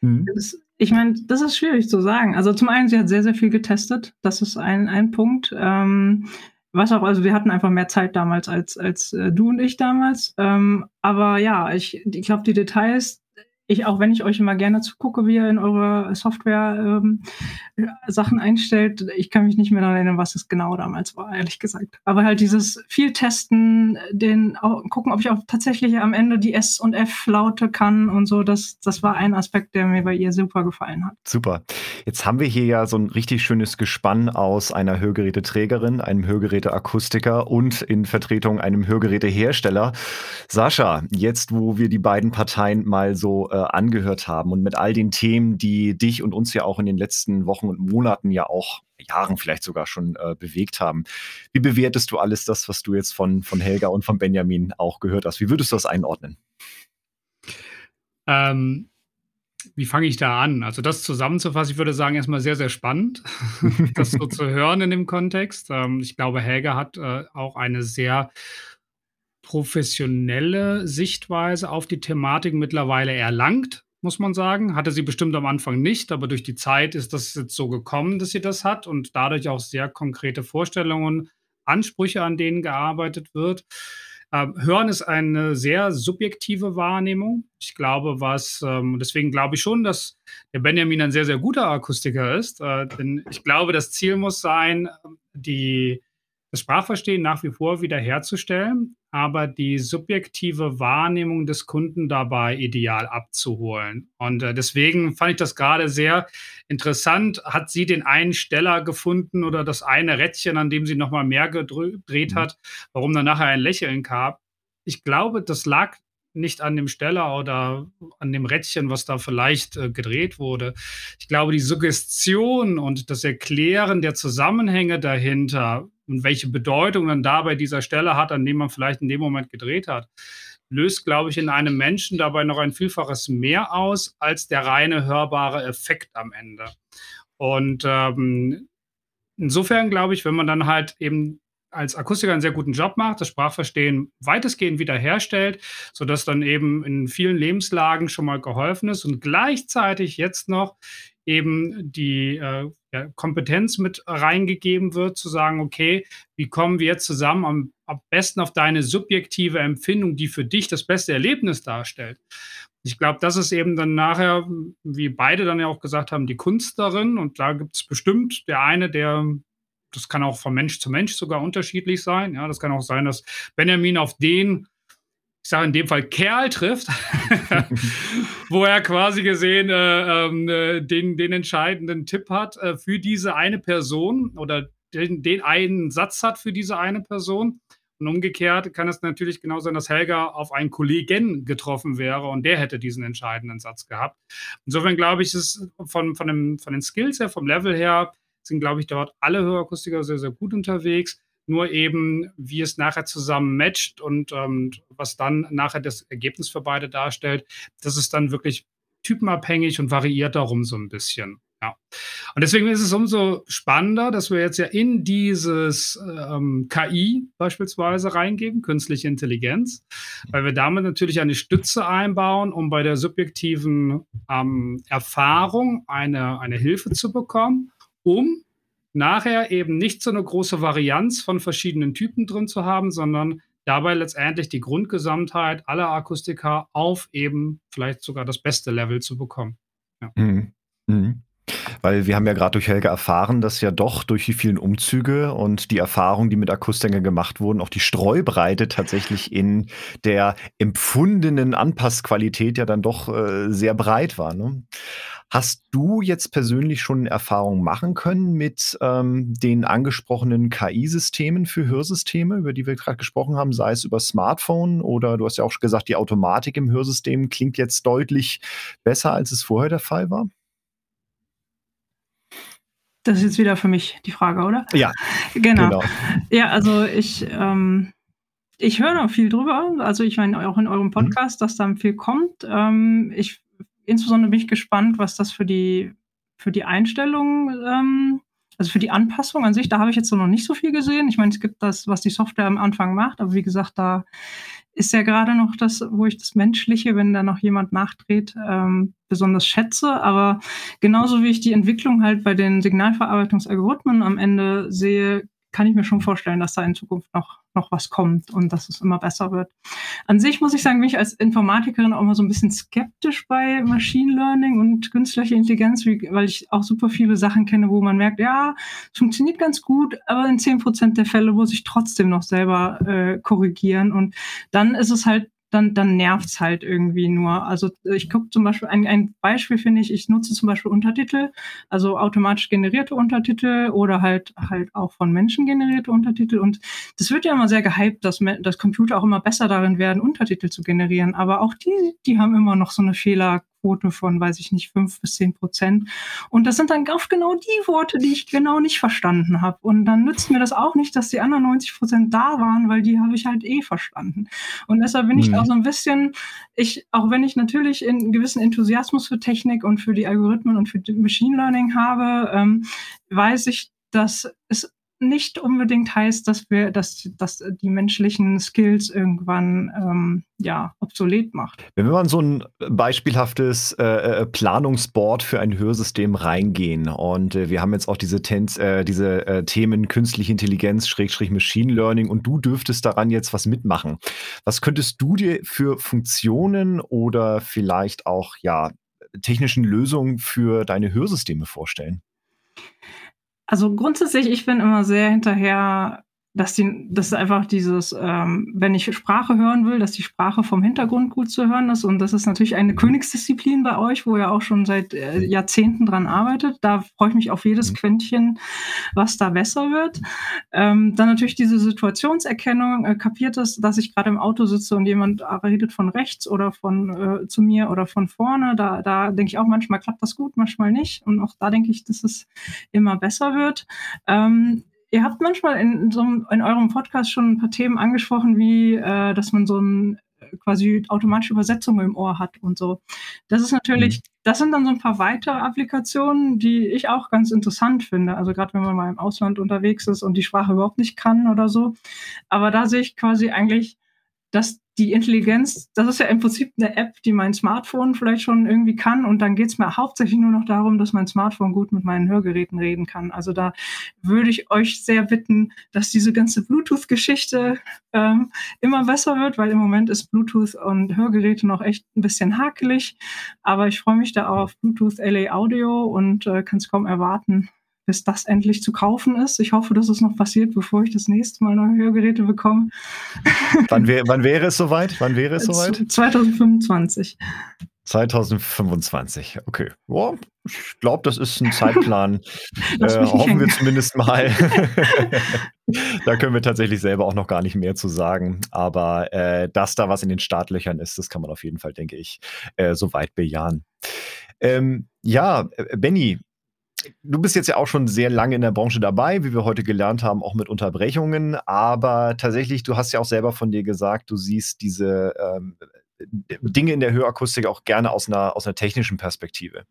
Mhm. Das, ich meine, das ist schwierig zu sagen. Also zum einen, sie hat sehr, sehr viel getestet. Das ist ein, ein Punkt. Ähm, was auch, also wir hatten einfach mehr Zeit damals als, als äh, du und ich damals. Ähm, aber ja, ich, ich glaube, die Details, ich, auch wenn ich euch immer gerne zugucke, wie ihr in eure Software ähm, Sachen einstellt, ich kann mich nicht mehr daran erinnern, was es genau damals war, ehrlich gesagt. Aber halt dieses viel testen, den auch, gucken, ob ich auch tatsächlich am Ende die S und F Laute kann und so, das, das war ein Aspekt, der mir bei ihr super gefallen hat. Super. Jetzt haben wir hier ja so ein richtig schönes Gespann aus einer Hörgeräteträgerin, einem Hörgeräteakustiker und in Vertretung einem Hörgerätehersteller. Sascha, jetzt wo wir die beiden Parteien mal so äh, angehört haben und mit all den Themen, die dich und uns ja auch in den letzten Wochen und Monaten ja auch Jahren vielleicht sogar schon äh, bewegt haben. Wie bewertest du alles das, was du jetzt von, von Helga und von Benjamin auch gehört hast? Wie würdest du das einordnen? Ähm, wie fange ich da an? Also das zusammenzufassen, ich würde sagen, erstmal sehr, sehr spannend, das so zu hören in dem Kontext. Ähm, ich glaube, Helga hat äh, auch eine sehr professionelle Sichtweise auf die Thematik mittlerweile erlangt, muss man sagen. Hatte sie bestimmt am Anfang nicht, aber durch die Zeit ist das jetzt so gekommen, dass sie das hat und dadurch auch sehr konkrete Vorstellungen, Ansprüche, an denen gearbeitet wird. Ähm, Hören ist eine sehr subjektive Wahrnehmung. Ich glaube, was, ähm, deswegen glaube ich schon, dass der Benjamin ein sehr, sehr guter Akustiker ist. Äh, denn ich glaube, das Ziel muss sein, die, das Sprachverstehen nach wie vor wiederherzustellen, aber die subjektive Wahrnehmung des Kunden dabei ideal abzuholen. Und äh, deswegen fand ich das gerade sehr interessant. Hat sie den einen Steller gefunden oder das eine Rädchen, an dem sie nochmal mehr gedreht mhm. hat, warum dann nachher ein Lächeln kam? Ich glaube, das lag nicht an dem Steller oder an dem Rädchen, was da vielleicht äh, gedreht wurde. Ich glaube, die Suggestion und das Erklären der Zusammenhänge dahinter und welche Bedeutung dann dabei dieser Stelle hat, an dem man vielleicht in dem Moment gedreht hat, löst, glaube ich, in einem Menschen dabei noch ein Vielfaches mehr aus als der reine hörbare Effekt am Ende. Und ähm, insofern glaube ich, wenn man dann halt eben als Akustiker einen sehr guten Job macht, das Sprachverstehen weitestgehend wiederherstellt, sodass dann eben in vielen Lebenslagen schon mal geholfen ist und gleichzeitig jetzt noch eben die äh, ja, Kompetenz mit reingegeben wird, zu sagen, okay, wie kommen wir jetzt zusammen am, am besten auf deine subjektive Empfindung, die für dich das beste Erlebnis darstellt. Ich glaube, das ist eben dann nachher, wie beide dann ja auch gesagt haben, die Kunst darin. Und da gibt es bestimmt der eine, der das kann auch von Mensch zu Mensch sogar unterschiedlich sein. Ja, das kann auch sein, dass Benjamin auf den, ich sage in dem Fall Kerl trifft, wo er quasi gesehen äh, ähm, äh, den, den entscheidenden Tipp hat äh, für diese eine Person oder den, den einen Satz hat für diese eine Person. Und umgekehrt kann es natürlich genau sein, dass Helga auf einen Kollegen getroffen wäre und der hätte diesen entscheidenden Satz gehabt. Insofern glaube ich, ist von, von, dem, von den Skills her, vom Level her, sind, glaube ich, dort alle Hörakustiker sehr, sehr gut unterwegs. Nur eben, wie es nachher zusammen matcht und ähm, was dann nachher das Ergebnis für beide darstellt, das ist dann wirklich typenabhängig und variiert darum so ein bisschen. Ja. Und deswegen ist es umso spannender, dass wir jetzt ja in dieses ähm, KI beispielsweise reingeben, künstliche Intelligenz, weil wir damit natürlich eine Stütze einbauen, um bei der subjektiven ähm, Erfahrung eine, eine Hilfe zu bekommen um nachher eben nicht so eine große Varianz von verschiedenen Typen drin zu haben, sondern dabei letztendlich die Grundgesamtheit aller Akustiker auf eben vielleicht sogar das beste Level zu bekommen. Ja. Mhm. Mhm. Weil wir haben ja gerade durch Helge erfahren, dass ja doch durch die vielen Umzüge und die Erfahrungen, die mit Akustiker gemacht wurden, auch die Streubreite tatsächlich in der empfundenen Anpassqualität ja dann doch äh, sehr breit war. Ne? Hast du jetzt persönlich schon Erfahrungen machen können mit ähm, den angesprochenen KI-Systemen für Hörsysteme, über die wir gerade gesprochen haben, sei es über Smartphone oder du hast ja auch schon gesagt, die Automatik im Hörsystem klingt jetzt deutlich besser, als es vorher der Fall war? Das ist jetzt wieder für mich die Frage, oder? Ja. Genau. genau. Ja, also ich, ähm, ich höre noch viel drüber. Also ich meine auch in eurem mhm. Podcast, mhm. dass dann viel kommt. Ähm, ich insbesondere bin ich gespannt, was das für die, für die Einstellung, ähm, also für die Anpassung an sich, da habe ich jetzt noch nicht so viel gesehen. Ich meine, es gibt das, was die Software am Anfang macht, aber wie gesagt, da ist ja gerade noch das, wo ich das Menschliche, wenn da noch jemand nachdreht, ähm, besonders schätze. Aber genauso wie ich die Entwicklung halt bei den Signalverarbeitungsalgorithmen am Ende sehe, kann ich mir schon vorstellen, dass da in Zukunft noch, noch was kommt und dass es immer besser wird. An sich muss ich sagen, bin ich als Informatikerin auch immer so ein bisschen skeptisch bei Machine Learning und künstlicher Intelligenz, weil ich auch super viele Sachen kenne, wo man merkt, ja, es funktioniert ganz gut, aber in zehn Prozent der Fälle muss ich trotzdem noch selber äh, korrigieren. Und dann ist es halt dann, dann nervt's halt irgendwie nur. Also ich gucke zum Beispiel, ein, ein Beispiel finde ich, ich nutze zum Beispiel Untertitel, also automatisch generierte Untertitel oder halt halt auch von Menschen generierte Untertitel. Und das wird ja immer sehr gehypt, dass, dass Computer auch immer besser darin werden, Untertitel zu generieren. Aber auch die, die haben immer noch so eine Fehler, Quote von, weiß ich nicht, fünf bis zehn Prozent. Und das sind dann oft genau die Worte, die ich genau nicht verstanden habe. Und dann nützt mir das auch nicht, dass die anderen 90 Prozent da waren, weil die habe ich halt eh verstanden. Und deshalb bin ich mhm. auch so ein bisschen, ich, auch wenn ich natürlich einen gewissen Enthusiasmus für Technik und für die Algorithmen und für Machine Learning habe, ähm, weiß ich, dass es nicht unbedingt heißt, dass wir, dass, dass die menschlichen Skills irgendwann ähm, ja obsolet macht. Wenn wir mal so ein beispielhaftes äh, äh, Planungsboard für ein Hörsystem reingehen und äh, wir haben jetzt auch diese, Tens, äh, diese äh, Themen künstliche Intelligenz, Schrägstrich Machine Learning und du dürftest daran jetzt was mitmachen. Was könntest du dir für Funktionen oder vielleicht auch ja technischen Lösungen für deine Hörsysteme vorstellen? Also grundsätzlich, ich bin immer sehr hinterher, dass die, das ist einfach dieses, ähm, wenn ich Sprache hören will, dass die Sprache vom Hintergrund gut zu hören ist. Und das ist natürlich eine Königsdisziplin bei euch, wo ihr auch schon seit äh, Jahrzehnten dran arbeitet. Da freue ich mich auf jedes mhm. Quäntchen, was da besser wird. Ähm, dann natürlich diese Situationserkennung, äh, kapiert es, dass ich gerade im Auto sitze und jemand redet von rechts oder von äh, zu mir oder von vorne. Da, da denke ich auch, manchmal klappt das gut, manchmal nicht. Und auch da denke ich, dass es immer besser wird. Ähm, Ihr habt manchmal in, so in eurem Podcast schon ein paar Themen angesprochen, wie äh, dass man so ein äh, quasi automatische Übersetzung im Ohr hat und so. Das ist natürlich, mhm. das sind dann so ein paar weitere Applikationen, die ich auch ganz interessant finde. Also gerade wenn man mal im Ausland unterwegs ist und die Sprache überhaupt nicht kann oder so. Aber da sehe ich quasi eigentlich, dass die Intelligenz, das ist ja im Prinzip eine App, die mein Smartphone vielleicht schon irgendwie kann. Und dann geht es mir hauptsächlich nur noch darum, dass mein Smartphone gut mit meinen Hörgeräten reden kann. Also da würde ich euch sehr bitten, dass diese ganze Bluetooth-Geschichte ähm, immer besser wird, weil im Moment ist Bluetooth und Hörgeräte noch echt ein bisschen hakelig. Aber ich freue mich da auch auf Bluetooth LA Audio und äh, kann es kaum erwarten, bis das endlich zu kaufen ist. Ich hoffe, dass es noch passiert, bevor ich das nächste Mal neue Hörgeräte bekomme. wann, wär, wann wäre es soweit? Wann wäre es soweit? 2025. 2025, okay. Oh, ich glaube, das ist ein Zeitplan. äh, hoffen wir zumindest mal. da können wir tatsächlich selber auch noch gar nicht mehr zu sagen. Aber äh, dass da was in den Startlöchern ist, das kann man auf jeden Fall, denke ich, äh, soweit bejahen. Ähm, ja, äh, Benny, du bist jetzt ja auch schon sehr lange in der Branche dabei, wie wir heute gelernt haben, auch mit Unterbrechungen. Aber tatsächlich, du hast ja auch selber von dir gesagt, du siehst diese ähm, Dinge in der Hörakustik auch gerne aus einer, aus einer technischen Perspektive.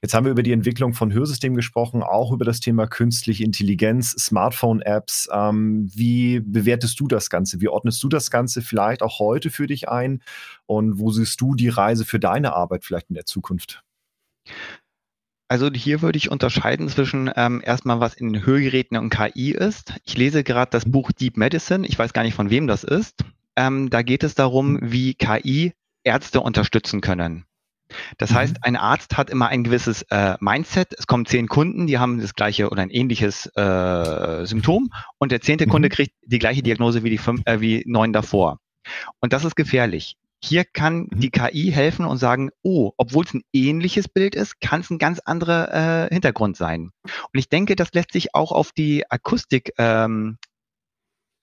Jetzt haben wir über die Entwicklung von Hörsystemen gesprochen, auch über das Thema künstliche Intelligenz, Smartphone-Apps. Ähm, wie bewertest du das Ganze? Wie ordnest du das Ganze vielleicht auch heute für dich ein? Und wo siehst du die Reise für deine Arbeit vielleicht in der Zukunft? Also hier würde ich unterscheiden zwischen ähm, erstmal, was in Hörgeräten und KI ist. Ich lese gerade das Buch Deep Medicine. Ich weiß gar nicht, von wem das ist. Ähm, da geht es darum, wie KI Ärzte unterstützen können. Das mhm. heißt, ein Arzt hat immer ein gewisses äh, Mindset. Es kommen zehn Kunden, die haben das gleiche oder ein ähnliches äh, Symptom und der zehnte mhm. Kunde kriegt die gleiche Diagnose wie die fünf, äh, wie neun davor. Und das ist gefährlich. Hier kann mhm. die KI helfen und sagen, oh, obwohl es ein ähnliches Bild ist, kann es ein ganz anderer äh, Hintergrund sein. Und ich denke, das lässt sich auch auf die Akustik ähm,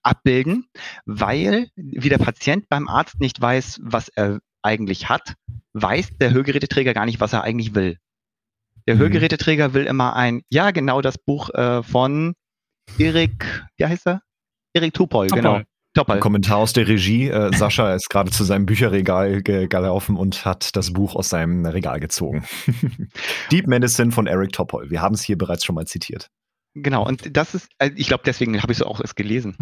abbilden, weil wie der Patient beim Arzt nicht weiß, was er eigentlich hat, weiß der Hörgeräteträger gar nicht, was er eigentlich will. Der mhm. Hörgeräteträger will immer ein, ja, genau das Buch äh, von Erik, wie heißt er? Erik Tupol, genau. Ein Kommentar aus der Regie. Äh, Sascha ist gerade zu seinem Bücherregal gelaufen und hat das Buch aus seinem Regal gezogen. Deep Medicine von Eric Topol. Wir haben es hier bereits schon mal zitiert. Genau, und das ist, äh, ich glaube, deswegen habe ich es auch erst gelesen.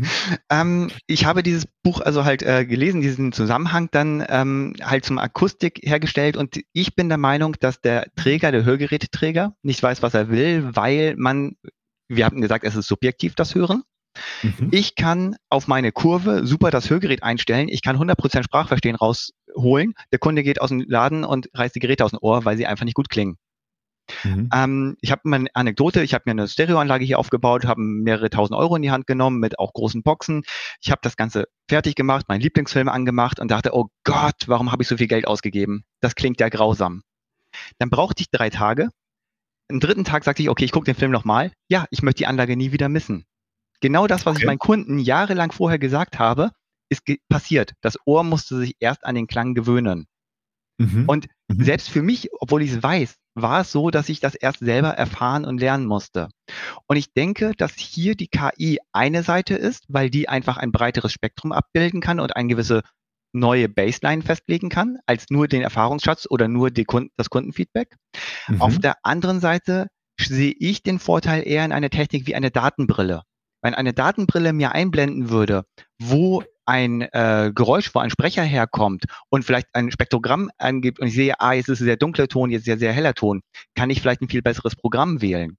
ähm, ich habe dieses Buch also halt äh, gelesen, diesen Zusammenhang dann ähm, halt zum Akustik hergestellt und ich bin der Meinung, dass der Träger, der Hörgeräteträger, nicht weiß, was er will, weil man wir hatten gesagt, es ist subjektiv, das Hören. Mhm. Ich kann auf meine Kurve super das Hörgerät einstellen. Ich kann 100% Sprachverstehen rausholen. Der Kunde geht aus dem Laden und reißt die Geräte aus dem Ohr, weil sie einfach nicht gut klingen. Mhm. Ähm, ich habe mal eine Anekdote, ich habe mir eine Stereoanlage hier aufgebaut, habe mehrere tausend Euro in die Hand genommen mit auch großen Boxen. Ich habe das Ganze fertig gemacht, meinen Lieblingsfilm angemacht und dachte, oh Gott, warum habe ich so viel Geld ausgegeben? Das klingt ja grausam. Dann brauchte ich drei Tage. Am dritten Tag sagte ich, okay, ich gucke den Film nochmal. Ja, ich möchte die Anlage nie wieder missen. Genau das, was okay. ich meinen Kunden jahrelang vorher gesagt habe, ist passiert. Das Ohr musste sich erst an den Klang gewöhnen. Mhm. Und mhm. selbst für mich, obwohl ich es weiß, war es so, dass ich das erst selber erfahren und lernen musste. Und ich denke, dass hier die KI eine Seite ist, weil die einfach ein breiteres Spektrum abbilden kann und eine gewisse neue Baseline festlegen kann, als nur den Erfahrungsschatz oder nur Kunden, das Kundenfeedback. Mhm. Auf der anderen Seite sehe ich den Vorteil eher in einer Technik wie eine Datenbrille. Wenn eine Datenbrille mir einblenden würde, wo ein äh, Geräusch, wo ein Sprecher herkommt und vielleicht ein Spektrogramm angibt und ich sehe, ah, jetzt ist es ein sehr dunkler Ton, jetzt sehr, sehr heller Ton, kann ich vielleicht ein viel besseres Programm wählen.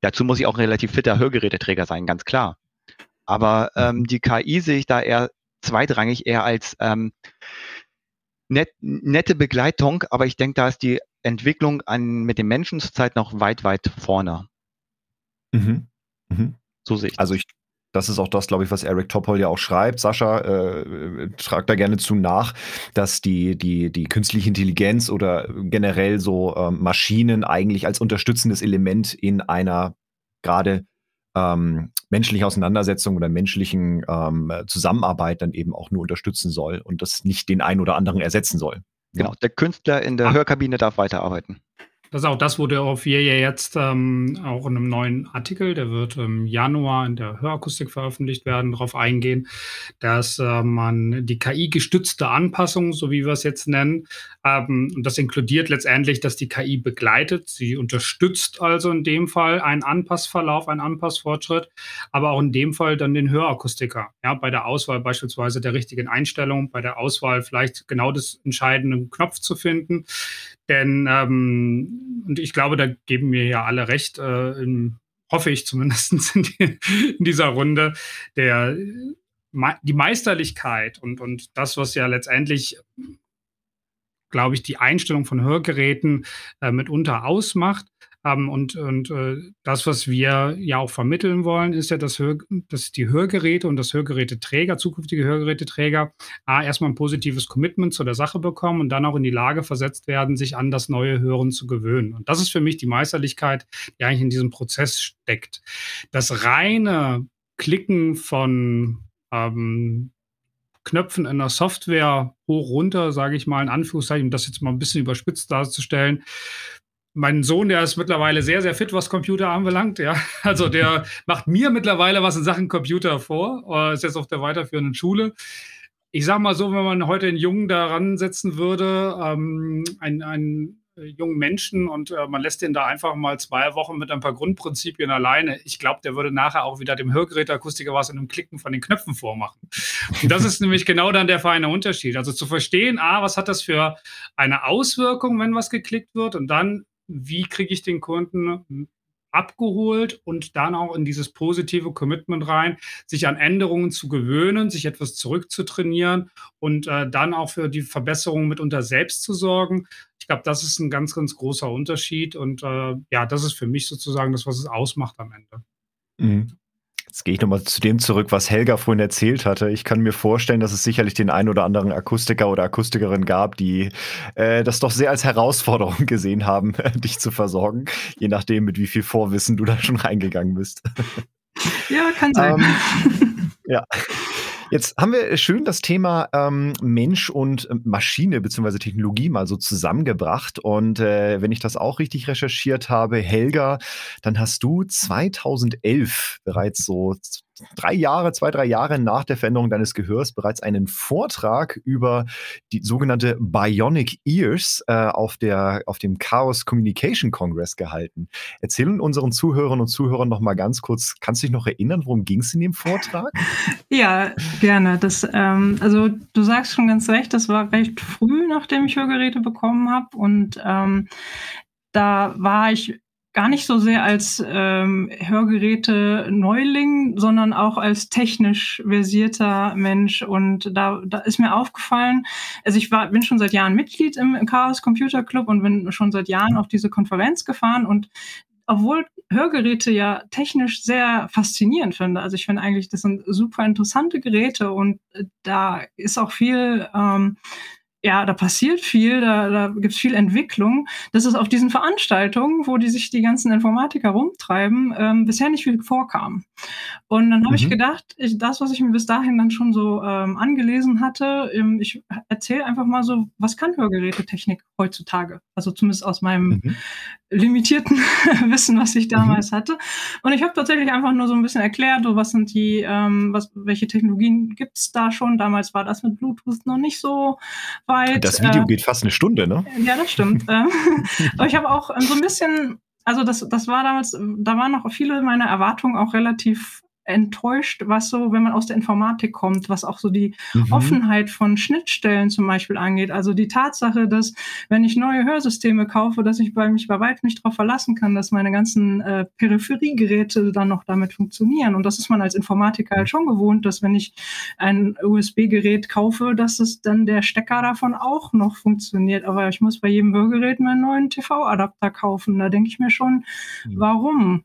Dazu muss ich auch ein relativ fitter Hörgeräteträger sein, ganz klar. Aber ähm, die KI sehe ich da eher zweitrangig, eher als ähm, net, nette Begleitung, aber ich denke, da ist die Entwicklung an, mit den Menschen zurzeit noch weit, weit vorne. Mhm. Mhm. So sehe ich. Also ich das ist auch das, glaube ich, was Eric Topol ja auch schreibt. Sascha äh, tragt da gerne zu nach, dass die, die, die künstliche Intelligenz oder generell so äh, Maschinen eigentlich als unterstützendes Element in einer gerade ähm, menschlichen Auseinandersetzung oder menschlichen ähm, Zusammenarbeit dann eben auch nur unterstützen soll und das nicht den einen oder anderen ersetzen soll. Genau, der Künstler in der ah. Hörkabine darf weiterarbeiten. Das ist auch das, worauf wir ja jetzt ähm, auch in einem neuen Artikel, der wird im Januar in der Hörakustik veröffentlicht werden, darauf eingehen, dass äh, man die KI-gestützte Anpassung, so wie wir es jetzt nennen, ähm, und das inkludiert letztendlich, dass die KI begleitet, sie unterstützt also in dem Fall einen Anpassverlauf, einen Anpassfortschritt, aber auch in dem Fall dann den Hörakustiker. Ja, bei der Auswahl beispielsweise der richtigen Einstellung, bei der Auswahl vielleicht genau das entscheidende Knopf zu finden. Denn, ähm, und ich glaube, da geben mir ja alle recht, äh, in, hoffe ich zumindest in, die, in dieser Runde, der, die Meisterlichkeit und, und das, was ja letztendlich glaube ich, die Einstellung von Hörgeräten äh, mitunter ausmacht, haben. Und, und äh, das, was wir ja auch vermitteln wollen, ist ja, dass, Hör, dass die Hörgeräte und das Hörgeräteträger, zukünftige Hörgeräteträger, A, erstmal ein positives Commitment zu der Sache bekommen und dann auch in die Lage versetzt werden, sich an das neue Hören zu gewöhnen. Und das ist für mich die Meisterlichkeit, die eigentlich in diesem Prozess steckt. Das reine Klicken von ähm, Knöpfen in der Software hoch runter, sage ich mal in Anführungszeichen, um das jetzt mal ein bisschen überspitzt darzustellen, mein Sohn, der ist mittlerweile sehr, sehr fit, was Computer anbelangt. Ja, also der macht mir mittlerweile was in Sachen Computer vor. Äh, ist jetzt auf der weiterführenden Schule. Ich sag mal so, wenn man heute einen Jungen daran setzen würde, ähm, einen, einen jungen Menschen und äh, man lässt den da einfach mal zwei Wochen mit ein paar Grundprinzipien alleine. Ich glaube, der würde nachher auch wieder dem Hörgeräteakustiker was in einem Klicken von den Knöpfen vormachen. Und das ist nämlich genau dann der feine Unterschied. Also zu verstehen, ah, was hat das für eine Auswirkung, wenn was geklickt wird und dann wie kriege ich den Kunden abgeholt und dann auch in dieses positive Commitment rein, sich an Änderungen zu gewöhnen, sich etwas zurückzutrainieren und äh, dann auch für die Verbesserung mitunter selbst zu sorgen. Ich glaube, das ist ein ganz, ganz großer Unterschied und äh, ja, das ist für mich sozusagen das, was es ausmacht am Ende. Mhm. Jetzt gehe ich nochmal zu dem zurück, was Helga vorhin erzählt hatte. Ich kann mir vorstellen, dass es sicherlich den einen oder anderen Akustiker oder Akustikerin gab, die äh, das doch sehr als Herausforderung gesehen haben, dich zu versorgen, je nachdem, mit wie viel Vorwissen du da schon reingegangen bist. Ja, kann sein. Ähm, ja. Jetzt haben wir schön das Thema ähm, Mensch und ähm, Maschine bzw. Technologie mal so zusammengebracht. Und äh, wenn ich das auch richtig recherchiert habe, Helga, dann hast du 2011 bereits so drei Jahre, zwei, drei Jahre nach der Veränderung deines Gehörs bereits einen Vortrag über die sogenannte Bionic Ears äh, auf, der, auf dem Chaos Communication Congress gehalten. Erzählen unseren Zuhörern und Zuhörern noch mal ganz kurz, kannst du dich noch erinnern, worum ging es in dem Vortrag? Ja, gerne. Das, ähm, also du sagst schon ganz recht, das war recht früh, nachdem ich Hörgeräte bekommen habe und ähm, da war ich gar nicht so sehr als ähm, Hörgeräte-Neuling, sondern auch als technisch versierter Mensch. Und da, da ist mir aufgefallen, also ich war, bin schon seit Jahren Mitglied im Chaos Computer Club und bin schon seit Jahren auf diese Konferenz gefahren und obwohl Hörgeräte ja technisch sehr faszinierend finde. Also ich finde eigentlich, das sind super interessante Geräte und äh, da ist auch viel ähm, ja, da passiert viel, da, da gibt es viel Entwicklung. Das ist auf diesen Veranstaltungen, wo die sich die ganzen Informatiker rumtreiben, ähm, bisher nicht viel vorkam. Und dann habe mhm. ich gedacht, ich, das, was ich mir bis dahin dann schon so ähm, angelesen hatte, ähm, ich erzähle einfach mal so, was kann Hörgerätetechnik heutzutage? Also zumindest aus meinem mhm. limitierten Wissen, was ich damals mhm. hatte. Und ich habe tatsächlich einfach nur so ein bisschen erklärt, so, was sind die, ähm, was, welche Technologien gibt es da schon? Damals war das mit Bluetooth noch nicht so weit. Das Video äh, geht fast eine Stunde, ne? Ja, das stimmt. Ähm, aber ich habe auch so ein bisschen also das, das war damals, da waren noch viele meiner Erwartungen auch relativ enttäuscht, was so, wenn man aus der Informatik kommt, was auch so die mhm. Offenheit von Schnittstellen zum Beispiel angeht. Also die Tatsache, dass wenn ich neue Hörsysteme kaufe, dass ich bei mich bei weitem nicht darauf verlassen kann, dass meine ganzen äh, Peripheriegeräte dann noch damit funktionieren. Und das ist man als Informatiker halt schon gewohnt, dass wenn ich ein USB-Gerät kaufe, dass es dann der Stecker davon auch noch funktioniert. Aber ich muss bei jedem Hörgerät meinen neuen TV-Adapter kaufen. Da denke ich mir schon, mhm. warum?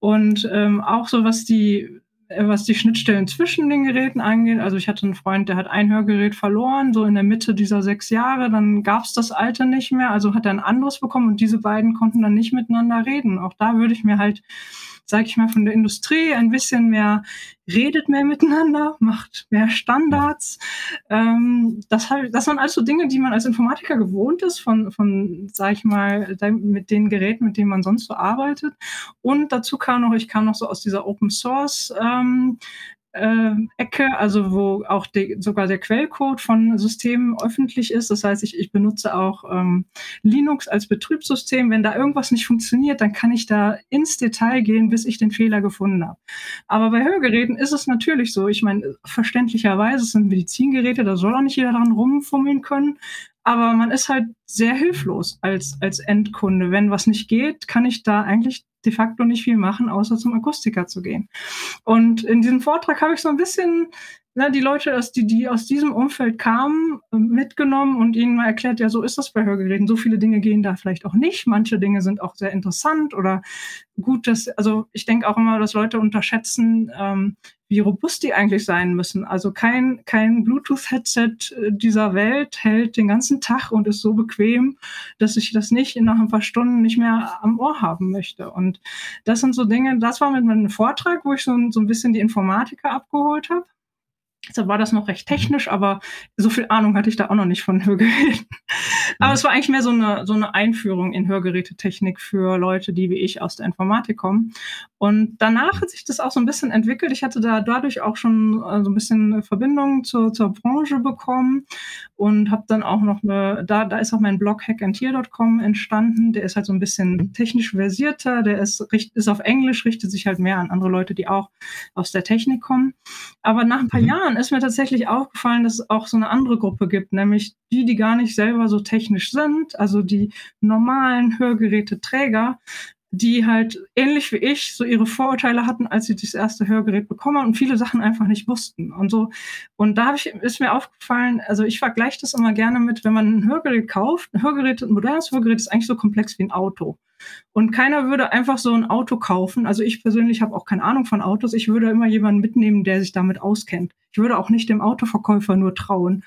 Und ähm, auch so, was die, äh, was die Schnittstellen zwischen den Geräten angeht. Also ich hatte einen Freund, der hat ein Hörgerät verloren, so in der Mitte dieser sechs Jahre. Dann gab's das alte nicht mehr. Also hat er ein anderes bekommen und diese beiden konnten dann nicht miteinander reden. Auch da würde ich mir halt sage ich mal, von der Industrie ein bisschen mehr, redet mehr miteinander, macht mehr Standards. Ähm, das, das sind also Dinge, die man als Informatiker gewohnt ist, von, von sage ich mal, mit den Geräten, mit denen man sonst so arbeitet. Und dazu kam noch, ich kam noch so aus dieser Open Source ähm, äh, Ecke, also wo auch die, sogar der Quellcode von Systemen öffentlich ist. Das heißt, ich, ich benutze auch ähm, Linux als Betriebssystem. Wenn da irgendwas nicht funktioniert, dann kann ich da ins Detail gehen, bis ich den Fehler gefunden habe. Aber bei Hörgeräten ist es natürlich so. Ich meine, verständlicherweise sind Medizingeräte, da soll auch nicht jeder dran rumfummeln können. Aber man ist halt sehr hilflos als, als Endkunde. Wenn was nicht geht, kann ich da eigentlich de facto nicht viel machen, außer zum Akustiker zu gehen. Und in diesem Vortrag habe ich so ein bisschen na, die Leute, die, die aus diesem Umfeld kamen, mitgenommen und ihnen mal erklärt, ja, so ist das bei Hörgeräten. So viele Dinge gehen da vielleicht auch nicht. Manche Dinge sind auch sehr interessant oder gut, dass, also ich denke auch immer, dass Leute unterschätzen, ähm, wie robust die eigentlich sein müssen. Also kein, kein Bluetooth-Headset äh, dieser Welt hält den ganzen Tag und ist so bequem, dass ich das nicht nach ein paar Stunden nicht mehr am Ohr haben möchte. Und das sind so Dinge, das war mit meinem Vortrag, wo ich so, so ein bisschen die Informatiker abgeholt habe. Deshalb war das noch recht technisch, aber so viel Ahnung hatte ich da auch noch nicht von Hörgeräten. aber es war eigentlich mehr so eine, so eine Einführung in Hörgerätetechnik für Leute, die wie ich aus der Informatik kommen. Und danach hat sich das auch so ein bisschen entwickelt. Ich hatte da dadurch auch schon äh, so ein bisschen Verbindung zur, zur Branche bekommen und habe dann auch noch eine, da, da ist auch mein Blog hackandtier.com entstanden. Der ist halt so ein bisschen technisch versierter, der ist, ist auf Englisch, richtet sich halt mehr an andere Leute, die auch aus der Technik kommen. Aber nach ein paar mhm. Jahren ist mir tatsächlich aufgefallen, dass es auch so eine andere Gruppe gibt, nämlich die, die gar nicht selber so technisch sind, also die normalen Hörgeräteträger, die halt ähnlich wie ich so ihre Vorurteile hatten, als sie das erste Hörgerät bekommen und viele Sachen einfach nicht wussten und so. Und da ich, ist mir aufgefallen, also ich vergleiche das immer gerne mit, wenn man ein Hörgerät kauft, ein Hörgerät, ein modernes Hörgerät ist eigentlich so komplex wie ein Auto. Und keiner würde einfach so ein Auto kaufen. Also ich persönlich habe auch keine Ahnung von Autos. Ich würde immer jemanden mitnehmen, der sich damit auskennt. Ich würde auch nicht dem Autoverkäufer nur trauen.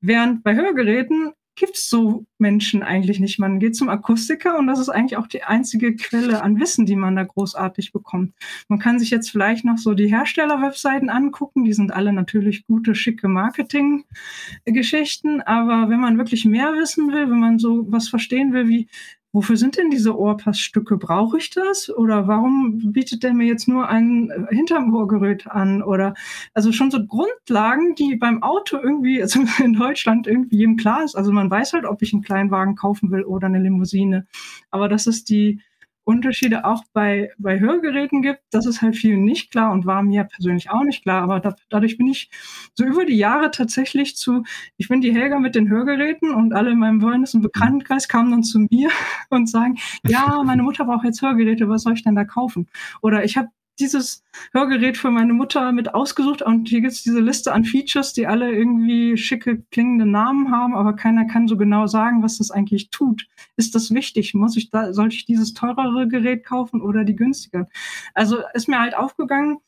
Während bei Hörgeräten gibt es so Menschen eigentlich nicht. Man geht zum Akustiker und das ist eigentlich auch die einzige Quelle an Wissen, die man da großartig bekommt. Man kann sich jetzt vielleicht noch so die Hersteller-Webseiten angucken. Die sind alle natürlich gute, schicke Marketing-Geschichten. Aber wenn man wirklich mehr wissen will, wenn man so was verstehen will, wie wofür sind denn diese Ohrpassstücke? Brauche ich das? Oder warum bietet der mir jetzt nur ein äh, Hintermohrgerät an? Oder also schon so Grundlagen, die beim Auto irgendwie, also in Deutschland irgendwie jedem klar ist. Also man weiß halt, ob ich einen Kleinwagen kaufen will oder eine Limousine. Aber das ist die Unterschiede auch bei, bei Hörgeräten gibt. Das ist halt vielen nicht klar und war mir persönlich auch nicht klar. Aber da, dadurch bin ich so über die Jahre tatsächlich zu, ich bin die Helga mit den Hörgeräten und alle in meinem Freundes- und Bekanntenkreis kamen dann zu mir und sagen, ja, meine Mutter braucht jetzt Hörgeräte, was soll ich denn da kaufen? Oder ich habe dieses Hörgerät für meine Mutter mit ausgesucht und hier gibt es diese Liste an Features, die alle irgendwie schicke klingende Namen haben, aber keiner kann so genau sagen, was das eigentlich tut. Ist das wichtig? Muss ich da, soll ich dieses teurere Gerät kaufen oder die günstigeren? Also ist mir halt aufgegangen,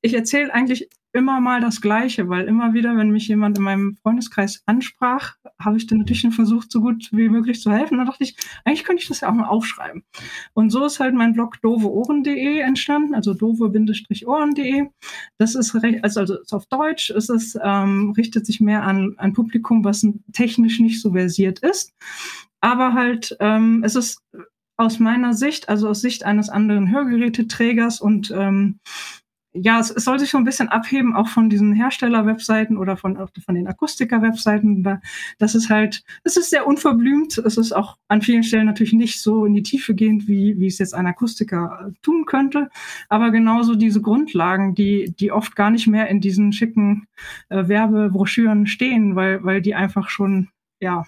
ich erzähle eigentlich immer mal das Gleiche, weil immer wieder, wenn mich jemand in meinem Freundeskreis ansprach, habe ich dann natürlich versucht, so gut wie möglich zu helfen. Da dachte ich, eigentlich könnte ich das ja auch mal aufschreiben. Und so ist halt mein Blog doveohren.de entstanden, also dove-ohren.de. Das ist recht, also, also ist auf Deutsch, ist es ähm, richtet sich mehr an ein Publikum, was technisch nicht so versiert ist. Aber halt, ähm, es ist aus meiner Sicht, also aus Sicht eines anderen Hörgeräteträgers und ähm, ja, es, es soll sich so ein bisschen abheben, auch von diesen Hersteller-Webseiten oder von, von den Akustiker-Webseiten. Da, das ist halt, es ist sehr unverblümt. Es ist auch an vielen Stellen natürlich nicht so in die Tiefe gehend, wie, wie es jetzt ein Akustiker äh, tun könnte. Aber genauso diese Grundlagen, die, die oft gar nicht mehr in diesen schicken äh, Werbebroschüren stehen, weil, weil die einfach schon, ja,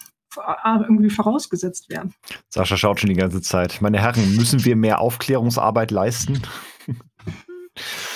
irgendwie vorausgesetzt werden. Sascha schaut schon die ganze Zeit. Meine Herren, müssen wir mehr Aufklärungsarbeit leisten?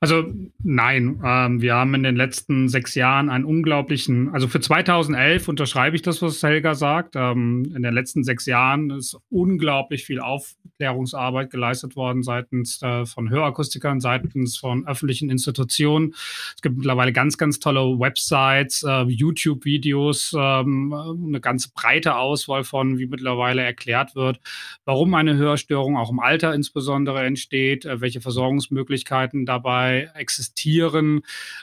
Also nein, ähm, wir haben in den letzten sechs Jahren einen unglaublichen, also für 2011 unterschreibe ich das, was Helga sagt. Ähm, in den letzten sechs Jahren ist unglaublich viel Aufklärungsarbeit geleistet worden seitens äh, von Hörakustikern, seitens von öffentlichen Institutionen. Es gibt mittlerweile ganz, ganz tolle Websites, äh, YouTube-Videos, ähm, eine ganz breite Auswahl von, wie mittlerweile erklärt wird, warum eine Hörstörung auch im Alter insbesondere entsteht, äh, welche Versorgungsmöglichkeiten dabei dabei existieren,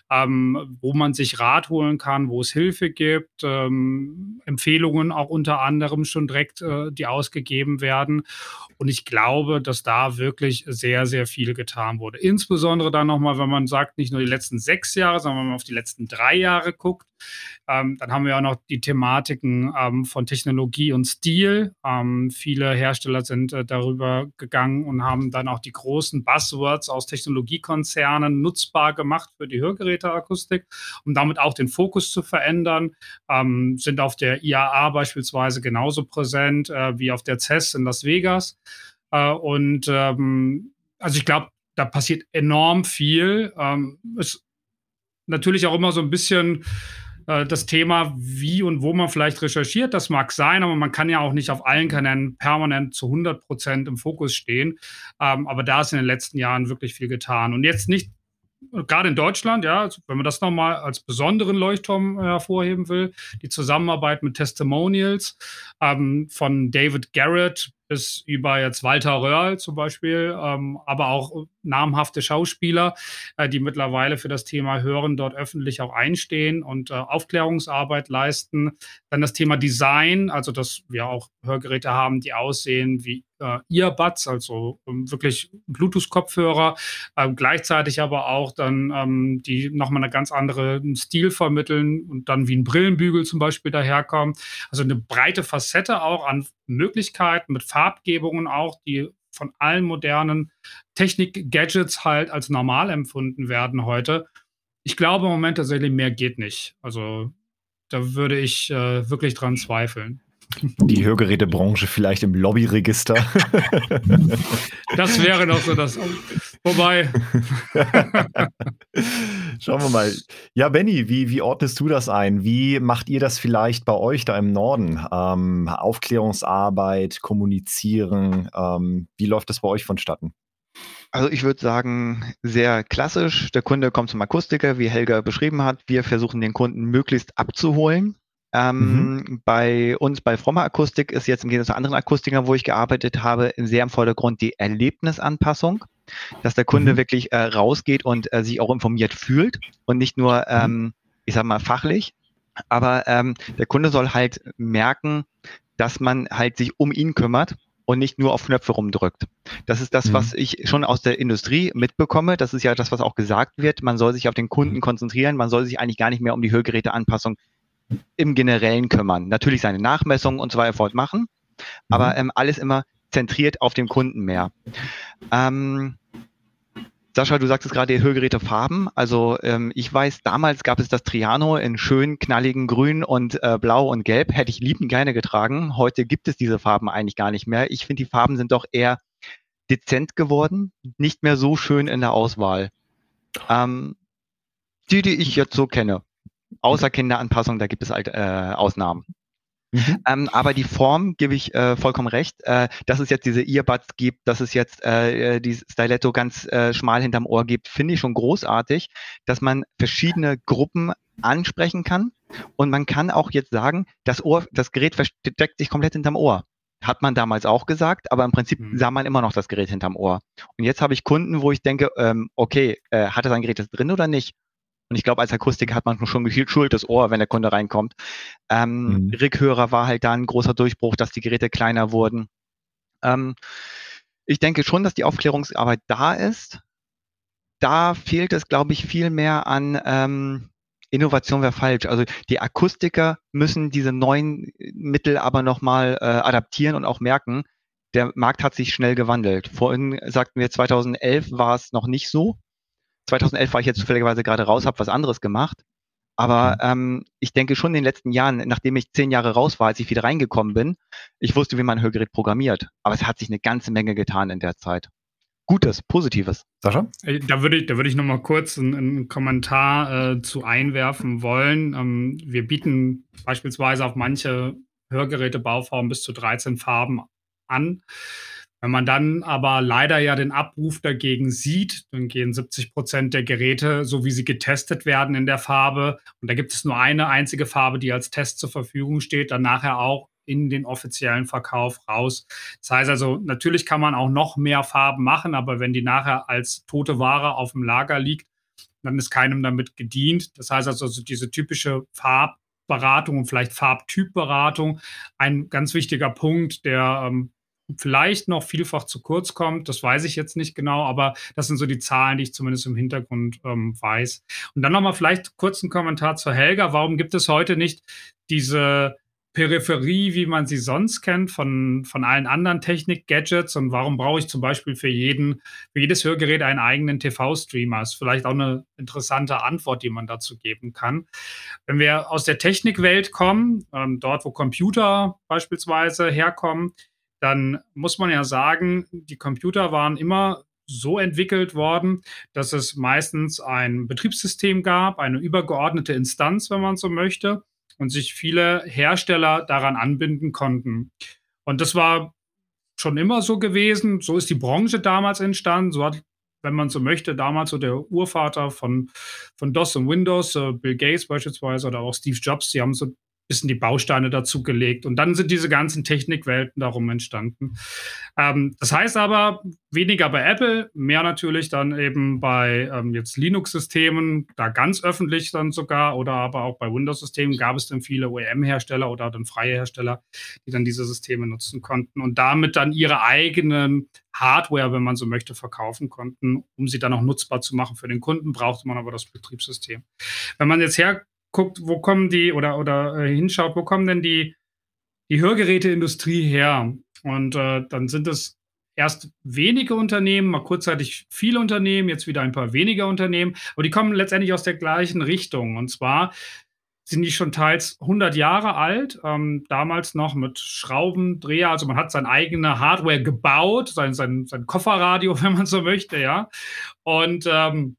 ähm, wo man sich Rat holen kann, wo es Hilfe gibt, ähm, Empfehlungen auch unter anderem schon direkt, äh, die ausgegeben werden. Und ich glaube, dass da wirklich sehr, sehr viel getan wurde. Insbesondere dann nochmal, wenn man sagt, nicht nur die letzten sechs Jahre, sondern wenn man auf die letzten drei Jahre guckt, ähm, dann haben wir auch noch die Thematiken ähm, von Technologie und Stil. Ähm, viele Hersteller sind äh, darüber gegangen und haben dann auch die großen Buzzwords aus Technologiekonzernen nutzbar gemacht für die Hörgeräteakustik, um damit auch den Fokus zu verändern. Ähm, sind auf der IAA beispielsweise genauso präsent äh, wie auf der CES in Las Vegas. Äh, und ähm, also ich glaube, da passiert enorm viel. Ähm, ist natürlich auch immer so ein bisschen das Thema, wie und wo man vielleicht recherchiert, das mag sein, aber man kann ja auch nicht auf allen Kanälen permanent zu 100 Prozent im Fokus stehen. Ähm, aber da ist in den letzten Jahren wirklich viel getan. Und jetzt nicht gerade in Deutschland, ja, also wenn man das nochmal als besonderen Leuchtturm äh, hervorheben will, die Zusammenarbeit mit Testimonials ähm, von David Garrett bis über jetzt Walter Röhrl zum Beispiel, ähm, aber auch namhafte Schauspieler, äh, die mittlerweile für das Thema Hören dort öffentlich auch einstehen und äh, Aufklärungsarbeit leisten. Dann das Thema Design, also dass wir auch Hörgeräte haben, die aussehen wie äh, Earbuds, also ähm, wirklich Bluetooth-Kopfhörer, ähm, gleichzeitig aber auch dann ähm, die nochmal eine ganz andere Stil vermitteln und dann wie ein Brillenbügel zum Beispiel daherkommen. Also eine breite Facette auch an Möglichkeiten mit Farbgebungen auch, die von allen modernen Technik-Gadgets halt als normal empfunden werden heute. Ich glaube im Moment tatsächlich mehr geht nicht. Also da würde ich äh, wirklich dran zweifeln. Die Hörgerätebranche vielleicht im Lobbyregister. Das wäre noch so das. Wobei. Schauen wir mal. Ja, Benny, wie, wie ordnest du das ein? Wie macht ihr das vielleicht bei euch da im Norden? Ähm, Aufklärungsarbeit, kommunizieren. Ähm, wie läuft das bei euch vonstatten? Also ich würde sagen, sehr klassisch. Der Kunde kommt zum Akustiker, wie Helga beschrieben hat. Wir versuchen den Kunden möglichst abzuholen. Ähm, mhm. Bei uns bei Frommer Akustik ist jetzt im Gegensatz zu anderen Akustikern, wo ich gearbeitet habe, sehr im Vordergrund die Erlebnisanpassung, dass der Kunde mhm. wirklich äh, rausgeht und äh, sich auch informiert fühlt und nicht nur, mhm. ähm, ich sag mal, fachlich. Aber ähm, der Kunde soll halt merken, dass man halt sich um ihn kümmert und nicht nur auf Knöpfe rumdrückt. Das ist das, mhm. was ich schon aus der Industrie mitbekomme. Das ist ja das, was auch gesagt wird. Man soll sich auf den Kunden mhm. konzentrieren. Man soll sich eigentlich gar nicht mehr um die Hörgeräteanpassung im Generellen kümmern. Natürlich seine Nachmessungen und so weiter fortmachen, aber mhm. ähm, alles immer zentriert auf dem Kunden mehr. Ähm, Sascha, du sagtest gerade Hörgeräte Farben. Also ähm, ich weiß, damals gab es das Triano in schön knalligen Grün und äh, Blau und Gelb. Hätte ich liebend gerne getragen. Heute gibt es diese Farben eigentlich gar nicht mehr. Ich finde, die Farben sind doch eher dezent geworden, nicht mehr so schön in der Auswahl. Ähm, die, die ich jetzt so kenne. Außer Kinderanpassung, da gibt es halt, äh, Ausnahmen. Mhm. Ähm, aber die Form gebe ich äh, vollkommen recht, äh, dass es jetzt diese Earbuds gibt, dass es jetzt äh, die Stiletto ganz äh, schmal hinterm Ohr gibt, finde ich schon großartig, dass man verschiedene Gruppen ansprechen kann und man kann auch jetzt sagen, das Ohr, das Gerät versteckt sich komplett hinterm Ohr. Hat man damals auch gesagt, aber im Prinzip mhm. sah man immer noch das Gerät hinterm Ohr. Und jetzt habe ich Kunden, wo ich denke, ähm, okay, äh, hat er sein Gerät drin oder nicht? Und ich glaube, als Akustiker hat man schon geschultes Ohr, wenn der Kunde reinkommt. Ähm, mhm. Rickhörer war halt da ein großer Durchbruch, dass die Geräte kleiner wurden. Ähm, ich denke schon, dass die Aufklärungsarbeit da ist. Da fehlt es, glaube ich, viel mehr an ähm, Innovation wäre falsch. Also die Akustiker müssen diese neuen Mittel aber nochmal äh, adaptieren und auch merken, der Markt hat sich schnell gewandelt. Vorhin sagten wir, 2011 war es noch nicht so. 2011 war ich jetzt zufälligerweise gerade raus, habe was anderes gemacht. Aber mhm. ähm, ich denke schon in den letzten Jahren, nachdem ich zehn Jahre raus war, als ich wieder reingekommen bin, ich wusste, wie man ein Hörgerät programmiert. Aber es hat sich eine ganze Menge getan in der Zeit. Gutes, Positives. Sascha? Da würde ich, da würde ich noch mal kurz einen, einen Kommentar äh, zu einwerfen wollen. Ähm, wir bieten beispielsweise auf manche Hörgerätebauformen bis zu 13 Farben an. Wenn man dann aber leider ja den Abruf dagegen sieht, dann gehen 70 Prozent der Geräte, so wie sie getestet werden, in der Farbe. Und da gibt es nur eine einzige Farbe, die als Test zur Verfügung steht, dann nachher auch in den offiziellen Verkauf raus. Das heißt also, natürlich kann man auch noch mehr Farben machen, aber wenn die nachher als tote Ware auf dem Lager liegt, dann ist keinem damit gedient. Das heißt also, diese typische Farbberatung und vielleicht Farbtypberatung, ein ganz wichtiger Punkt, der ähm, vielleicht noch vielfach zu kurz kommt. Das weiß ich jetzt nicht genau, aber das sind so die Zahlen, die ich zumindest im Hintergrund ähm, weiß. Und dann nochmal vielleicht kurz ein Kommentar zur Helga. Warum gibt es heute nicht diese Peripherie, wie man sie sonst kennt, von, von allen anderen Technik-Gadgets und warum brauche ich zum Beispiel für jeden, für jedes Hörgerät einen eigenen TV-Streamer? Ist vielleicht auch eine interessante Antwort, die man dazu geben kann. Wenn wir aus der Technikwelt kommen, ähm, dort wo Computer beispielsweise herkommen, dann muss man ja sagen, die Computer waren immer so entwickelt worden, dass es meistens ein Betriebssystem gab, eine übergeordnete Instanz, wenn man so möchte, und sich viele Hersteller daran anbinden konnten. Und das war schon immer so gewesen. So ist die Branche damals entstanden. So hat, wenn man so möchte, damals so der Urvater von, von DOS und Windows, äh, Bill Gates beispielsweise oder auch Steve Jobs, die haben so bisschen die Bausteine dazu gelegt. Und dann sind diese ganzen Technikwelten darum entstanden. Ähm, das heißt aber, weniger bei Apple, mehr natürlich dann eben bei ähm, jetzt Linux-Systemen, da ganz öffentlich dann sogar, oder aber auch bei Windows-Systemen gab es dann viele OEM-Hersteller oder dann freie Hersteller, die dann diese Systeme nutzen konnten und damit dann ihre eigenen Hardware, wenn man so möchte, verkaufen konnten, um sie dann auch nutzbar zu machen für den Kunden, brauchte man aber das Betriebssystem. Wenn man jetzt her guckt, wo kommen die oder, oder äh, hinschaut, wo kommen denn die, die Hörgeräteindustrie her? Und äh, dann sind es erst wenige Unternehmen, mal kurzzeitig viele Unternehmen, jetzt wieder ein paar weniger Unternehmen, aber die kommen letztendlich aus der gleichen Richtung. Und zwar sind die schon teils 100 Jahre alt, ähm, damals noch mit Schraubendreher, also man hat seine eigene Hardware gebaut, sein, sein, sein Kofferradio, wenn man so möchte, ja. Und ähm,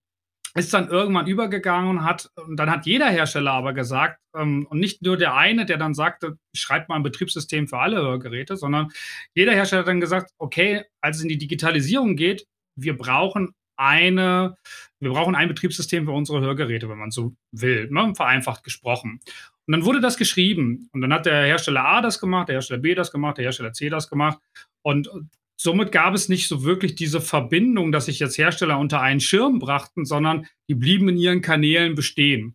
ist dann irgendwann übergegangen und hat, und dann hat jeder Hersteller aber gesagt, ähm, und nicht nur der eine, der dann sagte, schreibt mal ein Betriebssystem für alle Hörgeräte, sondern jeder Hersteller hat dann gesagt, okay, als es in die Digitalisierung geht, wir brauchen eine, wir brauchen ein Betriebssystem für unsere Hörgeräte, wenn man so will, ne? vereinfacht gesprochen. Und dann wurde das geschrieben. Und dann hat der Hersteller A das gemacht, der Hersteller B das gemacht, der Hersteller C das gemacht. Und somit gab es nicht so wirklich diese Verbindung, dass sich jetzt Hersteller unter einen Schirm brachten, sondern die blieben in ihren Kanälen bestehen.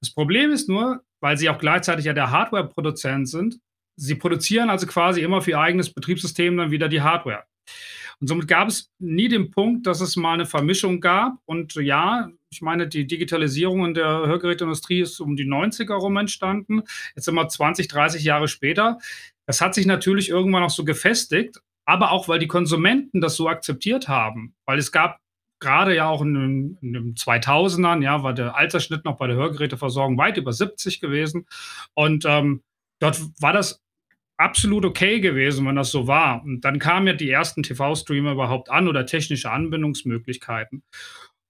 Das Problem ist nur, weil sie auch gleichzeitig ja der Hardware-Produzent sind, sie produzieren also quasi immer für ihr eigenes Betriebssystem dann wieder die Hardware. Und somit gab es nie den Punkt, dass es mal eine Vermischung gab. Und ja, ich meine, die Digitalisierung in der Hörgeräteindustrie ist um die 90er rum entstanden. Jetzt sind wir 20, 30 Jahre später. Das hat sich natürlich irgendwann auch so gefestigt. Aber auch, weil die Konsumenten das so akzeptiert haben. Weil es gab gerade ja auch in den, in den 2000ern, ja, war der Altersschnitt noch bei der Hörgeräteversorgung weit über 70 gewesen. Und ähm, dort war das absolut okay gewesen, wenn das so war. Und dann kamen ja die ersten TV-Streamer überhaupt an oder technische Anbindungsmöglichkeiten.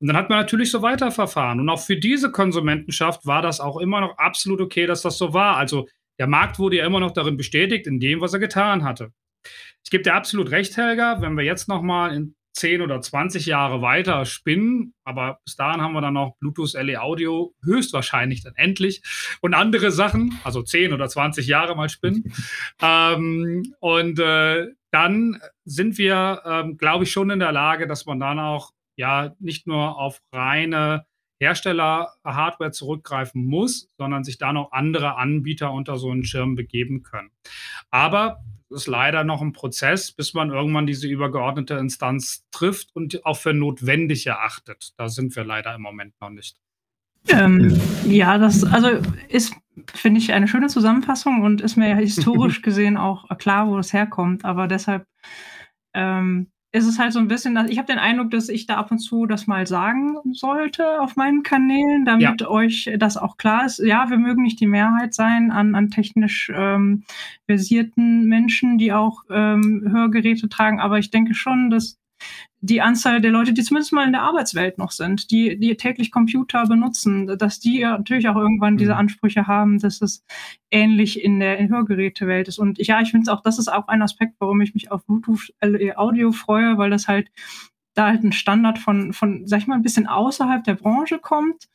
Und dann hat man natürlich so weiterverfahren. Und auch für diese Konsumentenschaft war das auch immer noch absolut okay, dass das so war. Also der Markt wurde ja immer noch darin bestätigt, in dem, was er getan hatte. Ich gebe dir absolut recht, Helga, wenn wir jetzt noch mal in 10 oder 20 Jahre weiter spinnen, aber bis dahin haben wir dann noch Bluetooth LE Audio höchstwahrscheinlich dann endlich und andere Sachen, also 10 oder 20 Jahre mal spinnen. ähm, und äh, dann sind wir, ähm, glaube ich, schon in der Lage, dass man dann auch ja nicht nur auf reine Hersteller-Hardware zurückgreifen muss, sondern sich da noch andere Anbieter unter so einen Schirm begeben können. Aber ist leider noch ein Prozess, bis man irgendwann diese übergeordnete Instanz trifft und auch für notwendig erachtet. Da sind wir leider im Moment noch nicht. Ähm, ja, das also ist, finde ich, eine schöne Zusammenfassung und ist mir ja historisch gesehen auch klar, wo das herkommt. Aber deshalb ähm, ist es halt so ein bisschen, ich habe den Eindruck, dass ich da ab und zu das mal sagen sollte auf meinen Kanälen, damit ja. euch das auch klar ist. Ja, wir mögen nicht die Mehrheit sein an, an technisch ähm, versierten Menschen, die auch ähm, Hörgeräte tragen, aber ich denke schon, dass die Anzahl der Leute, die zumindest mal in der Arbeitswelt noch sind, die, die täglich Computer benutzen, dass die ja natürlich auch irgendwann diese mhm. Ansprüche haben, dass es ähnlich in der Hörgerätewelt ist. Und ja, ich finde auch, das ist auch ein Aspekt, warum ich mich auf Bluetooth LE Audio freue, weil das halt da halt ein Standard von, von, sag ich mal, ein bisschen außerhalb der Branche kommt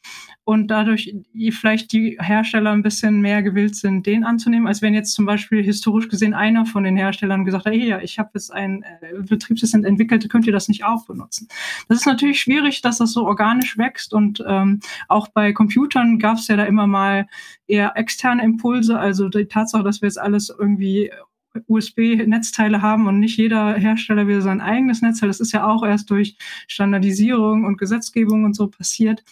und dadurch vielleicht die Hersteller ein bisschen mehr gewillt sind, den anzunehmen, als wenn jetzt zum Beispiel historisch gesehen einer von den Herstellern gesagt hat, hey, ja, ich habe jetzt ein äh, Betriebssystem entwickelt, könnt ihr das nicht auch benutzen? Das ist natürlich schwierig, dass das so organisch wächst und ähm, auch bei Computern gab es ja da immer mal eher externe Impulse, also die Tatsache, dass wir jetzt alles irgendwie USB-Netzteile haben und nicht jeder Hersteller will sein eigenes Netzteil. Das ist ja auch erst durch Standardisierung und Gesetzgebung und so passiert.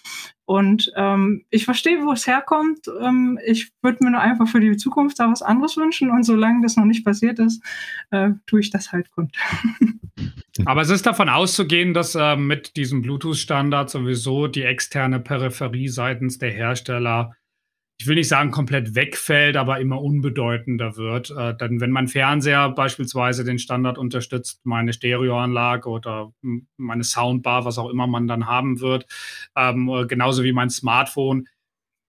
Und ähm, ich verstehe, wo es herkommt. Ähm, ich würde mir nur einfach für die Zukunft da was anderes wünschen. Und solange das noch nicht passiert ist, äh, tue ich das halt gut. Aber es ist davon auszugehen, dass äh, mit diesem Bluetooth-Standard sowieso die externe Peripherie seitens der Hersteller ich will nicht sagen komplett wegfällt, aber immer unbedeutender wird. Äh, dann, wenn mein Fernseher beispielsweise den Standard unterstützt, meine Stereoanlage oder meine Soundbar, was auch immer man dann haben wird, ähm, genauso wie mein Smartphone,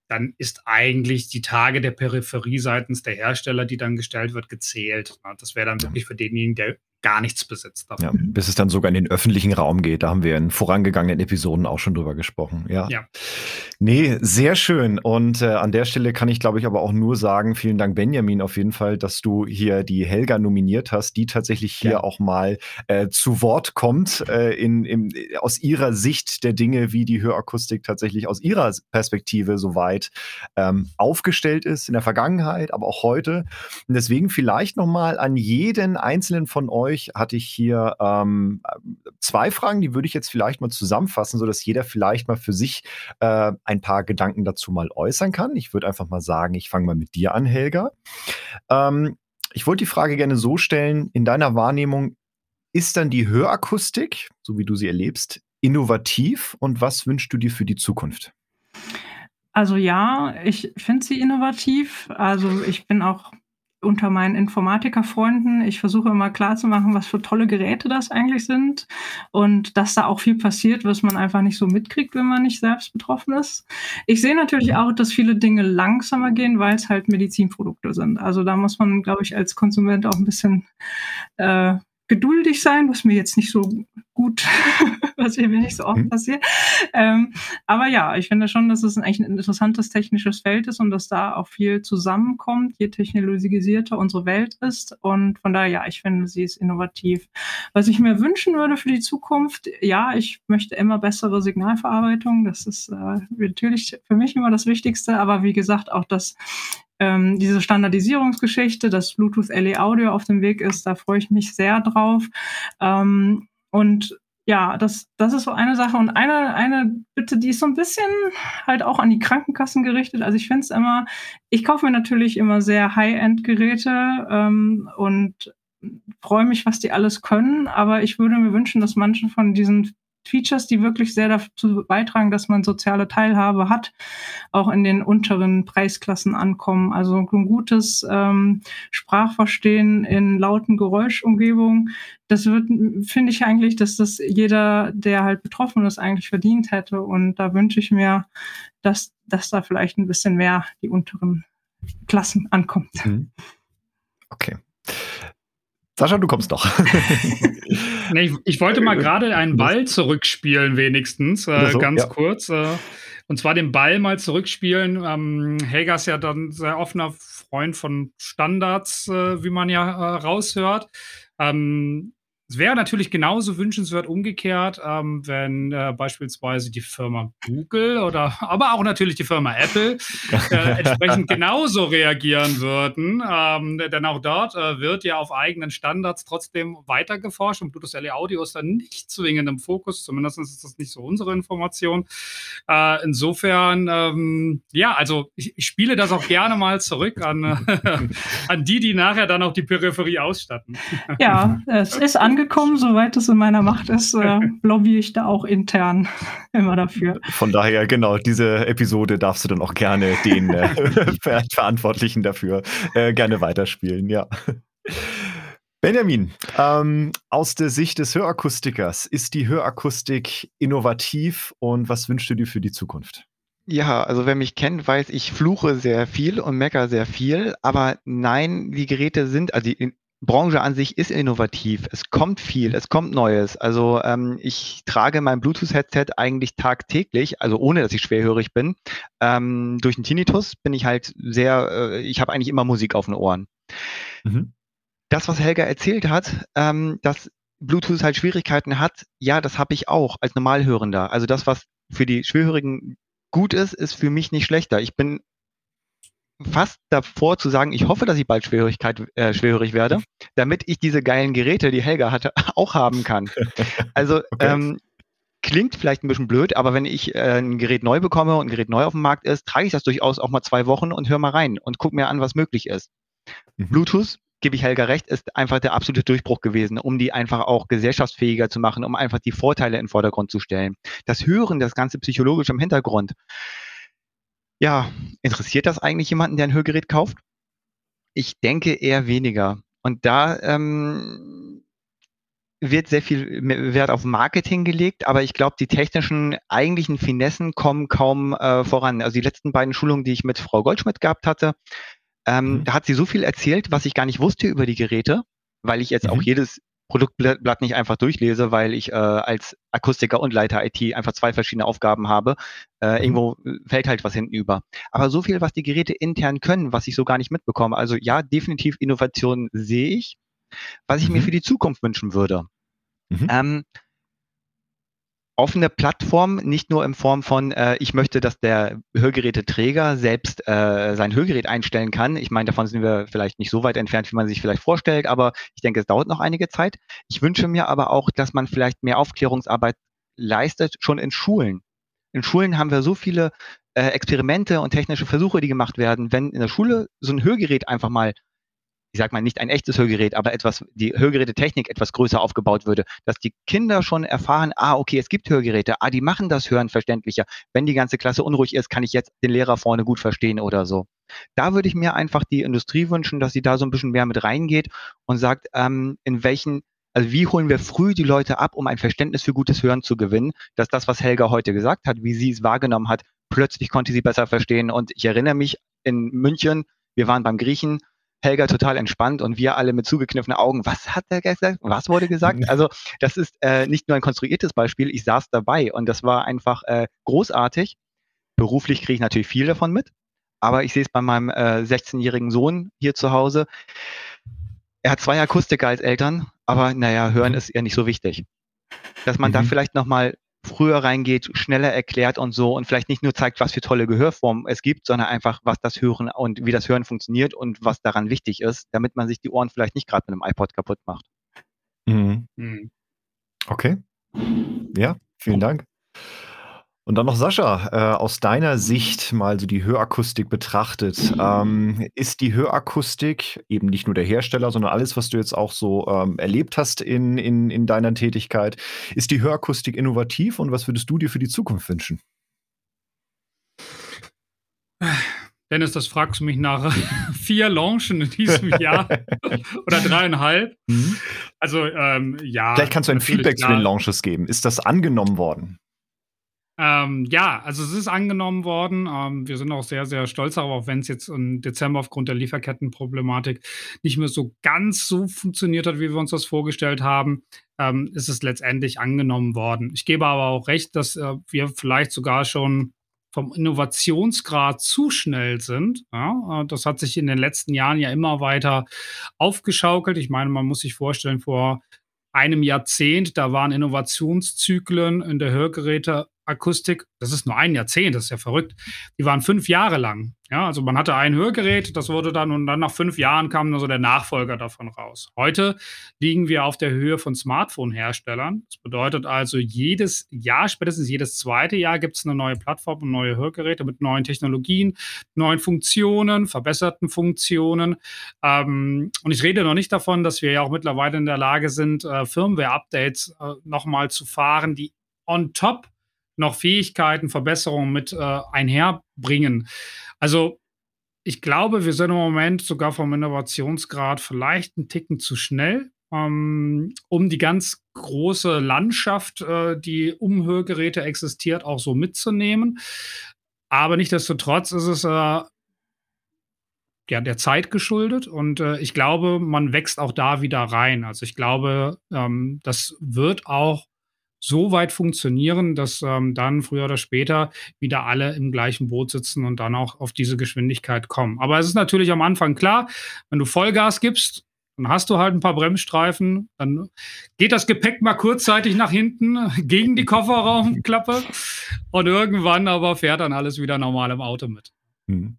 dann ist eigentlich die Tage der Peripherie seitens der Hersteller, die dann gestellt wird, gezählt. Das wäre dann wirklich für denjenigen, der gar nichts besitzt davon. Ja, bis es dann sogar in den öffentlichen Raum geht. Da haben wir in vorangegangenen Episoden auch schon drüber gesprochen. Ja. ja. Nee, sehr schön. Und äh, an der Stelle kann ich, glaube ich, aber auch nur sagen, vielen Dank, Benjamin, auf jeden Fall, dass du hier die Helga nominiert hast, die tatsächlich hier ja. auch mal äh, zu Wort kommt, äh, in, in, aus ihrer Sicht der Dinge, wie die Hörakustik tatsächlich aus ihrer Perspektive soweit ähm, aufgestellt ist in der Vergangenheit, aber auch heute. Und deswegen vielleicht nochmal an jeden einzelnen von euch euch hatte ich hier ähm, zwei Fragen, die würde ich jetzt vielleicht mal zusammenfassen, sodass jeder vielleicht mal für sich äh, ein paar Gedanken dazu mal äußern kann. Ich würde einfach mal sagen, ich fange mal mit dir an, Helga. Ähm, ich wollte die Frage gerne so stellen, in deiner Wahrnehmung, ist dann die Hörakustik, so wie du sie erlebst, innovativ und was wünschst du dir für die Zukunft? Also ja, ich finde sie innovativ. Also ich bin auch unter meinen Informatikerfreunden. Ich versuche immer klarzumachen, was für tolle Geräte das eigentlich sind und dass da auch viel passiert, was man einfach nicht so mitkriegt, wenn man nicht selbst betroffen ist. Ich sehe natürlich auch, dass viele Dinge langsamer gehen, weil es halt Medizinprodukte sind. Also da muss man, glaube ich, als Konsument auch ein bisschen äh, geduldig sein, was mir jetzt nicht so gut, was mir nicht so oft mhm. passiert. Ähm, aber ja, ich finde schon, dass es eigentlich ein interessantes technisches Feld ist und dass da auch viel zusammenkommt, je technologisierter unsere Welt ist. Und von daher, ja, ich finde, sie ist innovativ. Was ich mir wünschen würde für die Zukunft, ja, ich möchte immer bessere Signalverarbeitung. Das ist äh, natürlich für mich immer das Wichtigste. Aber wie gesagt, auch das ähm, diese Standardisierungsgeschichte, dass Bluetooth LE Audio auf dem Weg ist, da freue ich mich sehr drauf. Ähm, und ja, das, das ist so eine Sache. Und eine, eine Bitte, die ist so ein bisschen halt auch an die Krankenkassen gerichtet. Also ich finde es immer, ich kaufe mir natürlich immer sehr High-End-Geräte ähm, und freue mich, was die alles können, aber ich würde mir wünschen, dass manche von diesen Features, die wirklich sehr dazu beitragen, dass man soziale Teilhabe hat, auch in den unteren Preisklassen ankommen. Also ein gutes ähm, Sprachverstehen in lauten Geräuschumgebungen, das wird, finde ich eigentlich, dass das jeder, der halt betroffen ist, eigentlich verdient hätte. Und da wünsche ich mir, dass, dass da vielleicht ein bisschen mehr die unteren Klassen ankommt. Mhm. Okay. Sascha, du kommst doch. nee, ich, ich, wollte mal gerade einen Ball zurückspielen, wenigstens, äh, so, ganz ja. kurz. Äh, und zwar den Ball mal zurückspielen. Ähm, Helga ist ja dann sehr offener Freund von Standards, äh, wie man ja äh, raushört. Ähm, es wäre natürlich genauso wünschenswert umgekehrt, ähm, wenn äh, beispielsweise die Firma Google oder aber auch natürlich die Firma Apple äh, entsprechend genauso reagieren würden. Ähm, denn auch dort äh, wird ja auf eigenen Standards trotzdem weiter geforscht und Bluetooth LE Audio ist dann nicht zwingend im Fokus, zumindest ist das nicht so unsere Information. Äh, insofern, ähm, ja, also ich, ich, spiele das auch gerne mal zurück an, an die, die nachher dann auch die Peripherie ausstatten. Ja, es ist an angekommen. Soweit es in meiner Macht ist, äh, lobby ich da auch intern immer dafür. Von daher, genau, diese Episode darfst du dann auch gerne den äh, Verantwortlichen dafür äh, gerne weiterspielen, ja. Benjamin, ähm, aus der Sicht des Hörakustikers, ist die Hörakustik innovativ und was wünschst du dir für die Zukunft? Ja, also wer mich kennt, weiß, ich fluche sehr viel und mecker sehr viel, aber nein, die Geräte sind, also die Branche an sich ist innovativ. Es kommt viel, es kommt Neues. Also ähm, ich trage mein Bluetooth-Headset eigentlich tagtäglich, also ohne dass ich schwerhörig bin. Ähm, durch den Tinnitus bin ich halt sehr, äh, ich habe eigentlich immer Musik auf den Ohren. Mhm. Das, was Helga erzählt hat, ähm, dass Bluetooth halt Schwierigkeiten hat, ja, das habe ich auch als Normalhörender. Also das, was für die Schwerhörigen gut ist, ist für mich nicht schlechter. Ich bin fast davor zu sagen, ich hoffe, dass ich bald Schwerhörigkeit, äh, schwerhörig werde, damit ich diese geilen Geräte, die Helga hatte, auch haben kann. Also okay. ähm, klingt vielleicht ein bisschen blöd, aber wenn ich äh, ein Gerät neu bekomme und ein Gerät neu auf dem Markt ist, trage ich das durchaus auch mal zwei Wochen und höre mal rein und gucke mir an, was möglich ist. Mhm. Bluetooth, gebe ich Helga recht, ist einfach der absolute Durchbruch gewesen, um die einfach auch gesellschaftsfähiger zu machen, um einfach die Vorteile in den Vordergrund zu stellen. Das Hören, das ganze psychologisch im Hintergrund, ja, interessiert das eigentlich jemanden, der ein Hörgerät kauft? Ich denke eher weniger. Und da ähm, wird sehr viel Wert auf Marketing gelegt, aber ich glaube, die technischen eigentlichen Finessen kommen kaum äh, voran. Also die letzten beiden Schulungen, die ich mit Frau Goldschmidt gehabt hatte, ähm, mhm. da hat sie so viel erzählt, was ich gar nicht wusste über die Geräte, weil ich jetzt mhm. auch jedes Produktblatt nicht einfach durchlese, weil ich äh, als Akustiker und Leiter IT einfach zwei verschiedene Aufgaben habe. Äh, mhm. Irgendwo fällt halt was hinten über. Aber so viel, was die Geräte intern können, was ich so gar nicht mitbekomme. Also ja, definitiv Innovation sehe ich. Was ich mhm. mir für die Zukunft wünschen würde. Mhm. Ähm, offene Plattform, nicht nur in Form von, äh, ich möchte, dass der Hörgeräteträger selbst äh, sein Hörgerät einstellen kann. Ich meine, davon sind wir vielleicht nicht so weit entfernt, wie man sich vielleicht vorstellt, aber ich denke, es dauert noch einige Zeit. Ich wünsche mir aber auch, dass man vielleicht mehr Aufklärungsarbeit leistet, schon in Schulen. In Schulen haben wir so viele äh, Experimente und technische Versuche, die gemacht werden. Wenn in der Schule so ein Hörgerät einfach mal ich sag mal nicht ein echtes Hörgerät, aber etwas, die Hörgerätetechnik etwas größer aufgebaut würde, dass die Kinder schon erfahren, ah, okay, es gibt Hörgeräte, ah, die machen das Hören verständlicher. Wenn die ganze Klasse unruhig ist, kann ich jetzt den Lehrer vorne gut verstehen oder so. Da würde ich mir einfach die Industrie wünschen, dass sie da so ein bisschen mehr mit reingeht und sagt, ähm, in welchen also wie holen wir früh die Leute ab, um ein Verständnis für gutes Hören zu gewinnen, dass das, was Helga heute gesagt hat, wie sie es wahrgenommen hat, plötzlich konnte sie besser verstehen. Und ich erinnere mich in München, wir waren beim Griechen Helga total entspannt und wir alle mit zugekniffenen Augen. Was hat der gesagt? Was wurde gesagt? Also das ist äh, nicht nur ein konstruiertes Beispiel. Ich saß dabei und das war einfach äh, großartig. Beruflich kriege ich natürlich viel davon mit, aber ich sehe es bei meinem äh, 16-jährigen Sohn hier zu Hause. Er hat zwei Akustiker als Eltern, aber naja, hören mhm. ist eher nicht so wichtig. Dass man mhm. da vielleicht nochmal früher reingeht, schneller erklärt und so und vielleicht nicht nur zeigt, was für tolle Gehörformen es gibt, sondern einfach, was das Hören und wie das Hören funktioniert und was daran wichtig ist, damit man sich die Ohren vielleicht nicht gerade mit einem iPod kaputt macht. Mhm. Mhm. Okay. Ja, vielen Dank. Und dann noch Sascha, äh, aus deiner Sicht mal so die Hörakustik betrachtet. Ähm, ist die Hörakustik eben nicht nur der Hersteller, sondern alles, was du jetzt auch so ähm, erlebt hast in, in, in deiner Tätigkeit, ist die Hörakustik innovativ und was würdest du dir für die Zukunft wünschen? Dennis, das fragst du mich nach vier Launchen in diesem Jahr oder dreieinhalb. Mhm. Also ähm, ja. Vielleicht kannst du ein Feedback klar. zu den Launches geben. Ist das angenommen worden? Ähm, ja, also es ist angenommen worden. Ähm, wir sind auch sehr, sehr stolz darauf, auch wenn es jetzt im Dezember aufgrund der Lieferkettenproblematik nicht mehr so ganz so funktioniert hat, wie wir uns das vorgestellt haben, ähm, ist es letztendlich angenommen worden. Ich gebe aber auch recht, dass äh, wir vielleicht sogar schon vom Innovationsgrad zu schnell sind. Ja, äh, das hat sich in den letzten Jahren ja immer weiter aufgeschaukelt. Ich meine, man muss sich vorstellen, vor einem Jahrzehnt, da waren Innovationszyklen in der Hörgeräte Akustik, das ist nur ein Jahrzehnt, das ist ja verrückt. Die waren fünf Jahre lang. Ja, also man hatte ein Hörgerät, das wurde dann und dann nach fünf Jahren kam dann so der Nachfolger davon raus. Heute liegen wir auf der Höhe von Smartphone-Herstellern. Das bedeutet also, jedes Jahr, spätestens jedes zweite Jahr gibt es eine neue Plattform und neue Hörgeräte mit neuen Technologien, neuen Funktionen, verbesserten Funktionen. Ähm, und ich rede noch nicht davon, dass wir ja auch mittlerweile in der Lage sind, äh, Firmware-Updates äh, nochmal zu fahren, die on top noch Fähigkeiten, Verbesserungen mit äh, einherbringen. Also ich glaube, wir sind im Moment sogar vom Innovationsgrad vielleicht einen Ticken zu schnell, ähm, um die ganz große Landschaft, äh, die um Hörgeräte existiert, auch so mitzunehmen. Aber nichtsdestotrotz ist es äh, ja, der Zeit geschuldet und äh, ich glaube, man wächst auch da wieder rein. Also ich glaube, ähm, das wird auch so weit funktionieren, dass ähm, dann früher oder später wieder alle im gleichen Boot sitzen und dann auch auf diese Geschwindigkeit kommen. Aber es ist natürlich am Anfang klar, wenn du Vollgas gibst, dann hast du halt ein paar Bremsstreifen, dann geht das Gepäck mal kurzzeitig nach hinten gegen die Kofferraumklappe und irgendwann aber fährt dann alles wieder normal im Auto mit. Mhm.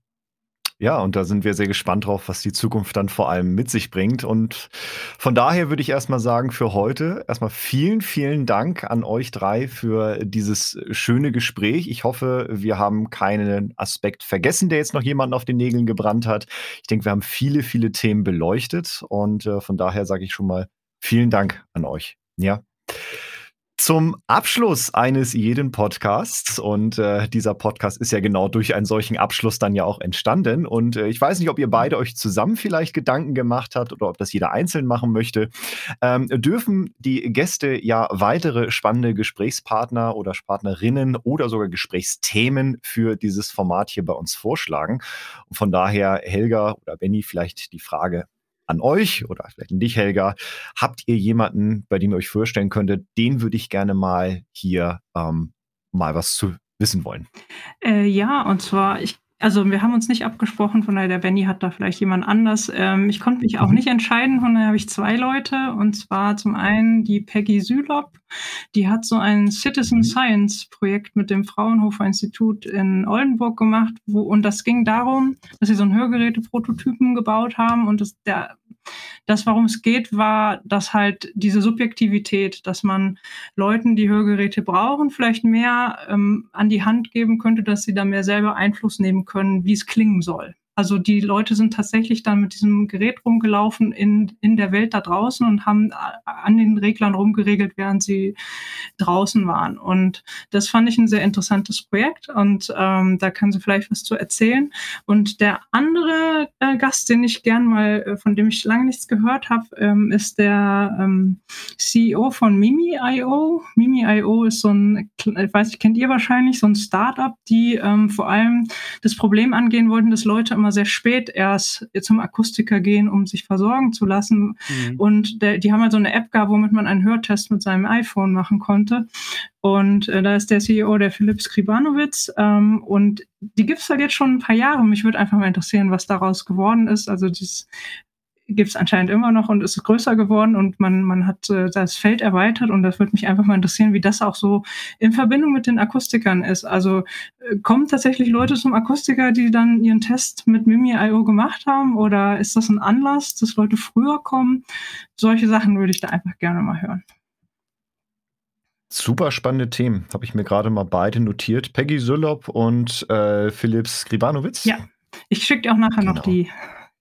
Ja, und da sind wir sehr gespannt drauf, was die Zukunft dann vor allem mit sich bringt. Und von daher würde ich erstmal sagen, für heute erstmal vielen, vielen Dank an euch drei für dieses schöne Gespräch. Ich hoffe, wir haben keinen Aspekt vergessen, der jetzt noch jemanden auf den Nägeln gebrannt hat. Ich denke, wir haben viele, viele Themen beleuchtet und äh, von daher sage ich schon mal vielen Dank an euch. Ja. Zum Abschluss eines jeden Podcasts, und äh, dieser Podcast ist ja genau durch einen solchen Abschluss dann ja auch entstanden. Und äh, ich weiß nicht, ob ihr beide euch zusammen vielleicht Gedanken gemacht habt oder ob das jeder einzeln machen möchte, ähm, dürfen die Gäste ja weitere spannende Gesprächspartner oder Partnerinnen oder sogar Gesprächsthemen für dieses Format hier bei uns vorschlagen. Und von daher, Helga oder Benny, vielleicht die Frage an euch oder vielleicht an dich, Helga. Habt ihr jemanden, bei dem ihr euch vorstellen könntet, den würde ich gerne mal hier ähm, mal was zu wissen wollen? Äh, ja, und zwar, ich also wir haben uns nicht abgesprochen, von daher der Benny hat da vielleicht jemand anders. Ähm, ich konnte mich auch mhm. nicht entscheiden, von daher habe ich zwei Leute. Und zwar zum einen die Peggy Sülop, die hat so ein Citizen mhm. Science Projekt mit dem Fraunhofer Institut in Oldenburg gemacht, wo, und das ging darum, dass sie so ein Hörgeräte-Prototypen gebaut haben und das, der das, warum es geht, war, dass halt diese Subjektivität, dass man Leuten, die Hörgeräte brauchen, vielleicht mehr ähm, an die Hand geben könnte, dass sie da mehr selber Einfluss nehmen können, wie es klingen soll. Also die Leute sind tatsächlich dann mit diesem Gerät rumgelaufen in, in der Welt da draußen und haben an den Reglern rumgeregelt, während sie draußen waren. Und das fand ich ein sehr interessantes Projekt und ähm, da kann sie vielleicht was zu erzählen. Und der andere äh, Gast, den ich gern mal, äh, von dem ich lange nichts gehört habe, ähm, ist der ähm, CEO von Mimi.io. Mimi.io ist so ein, ich weiß ich, kennt ihr wahrscheinlich, so ein Startup, die ähm, vor allem das Problem angehen wollten, dass Leute immer immer sehr spät erst zum Akustiker gehen, um sich versorgen zu lassen. Mhm. Und der, die haben halt so eine App gehabt, womit man einen Hörtest mit seinem iPhone machen konnte. Und äh, da ist der CEO, der Philipp Skribanowitz. Ähm, und die gibt es halt jetzt schon ein paar Jahre. Mich würde einfach mal interessieren, was daraus geworden ist. Also dieses gibt es anscheinend immer noch und ist größer geworden und man, man hat äh, das Feld erweitert und das würde mich einfach mal interessieren, wie das auch so in Verbindung mit den Akustikern ist. Also äh, kommen tatsächlich Leute zum Akustiker, die dann ihren Test mit Mimi.io gemacht haben oder ist das ein Anlass, dass Leute früher kommen? Solche Sachen würde ich da einfach gerne mal hören. Super spannende Themen. Habe ich mir gerade mal beide notiert. Peggy Sylop und äh, Philipp Skribanowitz. Ja, ich schicke dir auch nachher genau. noch die,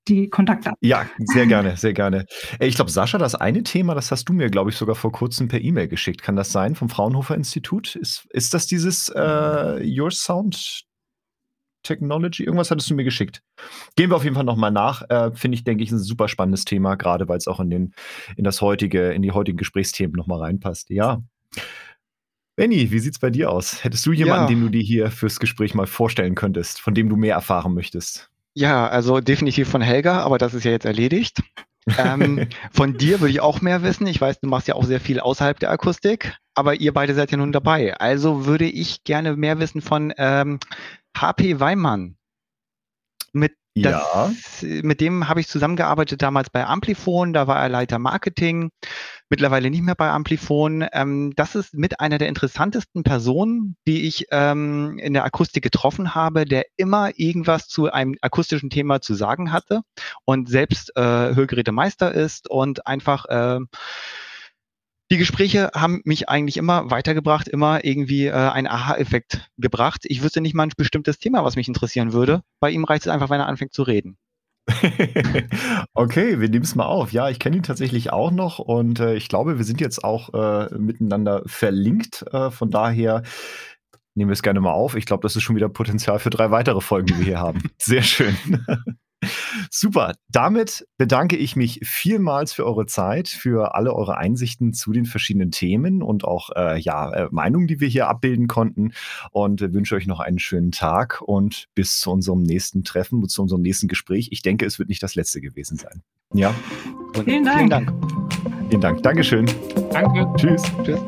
die Kontaktdaten. Ja, sehr gerne, sehr gerne. Ich glaube, Sascha, das eine Thema, das hast du mir, glaube ich, sogar vor kurzem per E-Mail geschickt. Kann das sein vom Fraunhofer Institut? Ist, ist das dieses äh, Your Sound Technology? Irgendwas hattest du mir geschickt. Gehen wir auf jeden Fall nochmal nach. Äh, Finde ich, denke ich, ein super spannendes Thema, gerade weil es auch in, den, in das heutige, in die heutigen Gesprächsthemen nochmal reinpasst. Ja. Benny, wie sieht's bei dir aus? Hättest du jemanden, ja. den du dir hier fürs Gespräch mal vorstellen könntest, von dem du mehr erfahren möchtest? Ja, also definitiv von Helga, aber das ist ja jetzt erledigt. ähm, von dir würde ich auch mehr wissen. Ich weiß, du machst ja auch sehr viel außerhalb der Akustik, aber ihr beide seid ja nun dabei. Also würde ich gerne mehr wissen von ähm, HP Weimann. Mit das, ja. Mit dem habe ich zusammengearbeitet damals bei Amplifon, da war er Leiter Marketing, mittlerweile nicht mehr bei Amplifon. Ähm, das ist mit einer der interessantesten Personen, die ich ähm, in der Akustik getroffen habe, der immer irgendwas zu einem akustischen Thema zu sagen hatte und selbst äh, Hörgerätemeister ist und einfach äh, die Gespräche haben mich eigentlich immer weitergebracht, immer irgendwie äh, einen Aha-Effekt gebracht. Ich wüsste nicht mal ein bestimmtes Thema, was mich interessieren würde. Bei ihm reicht es einfach, wenn er anfängt zu reden. okay, wir nehmen es mal auf. Ja, ich kenne ihn tatsächlich auch noch und äh, ich glaube, wir sind jetzt auch äh, miteinander verlinkt. Äh, von daher nehmen wir es gerne mal auf. Ich glaube, das ist schon wieder Potenzial für drei weitere Folgen, die wir hier haben. Sehr schön. Super. Damit bedanke ich mich vielmals für eure Zeit, für alle eure Einsichten zu den verschiedenen Themen und auch äh, ja, äh, Meinungen, die wir hier abbilden konnten. Und wünsche euch noch einen schönen Tag und bis zu unserem nächsten Treffen, zu unserem nächsten Gespräch. Ich denke, es wird nicht das letzte gewesen sein. Ja. Und vielen Dank. Vielen Dank. Vielen Dank. Dankeschön. Danke. Tschüss. Tschüss.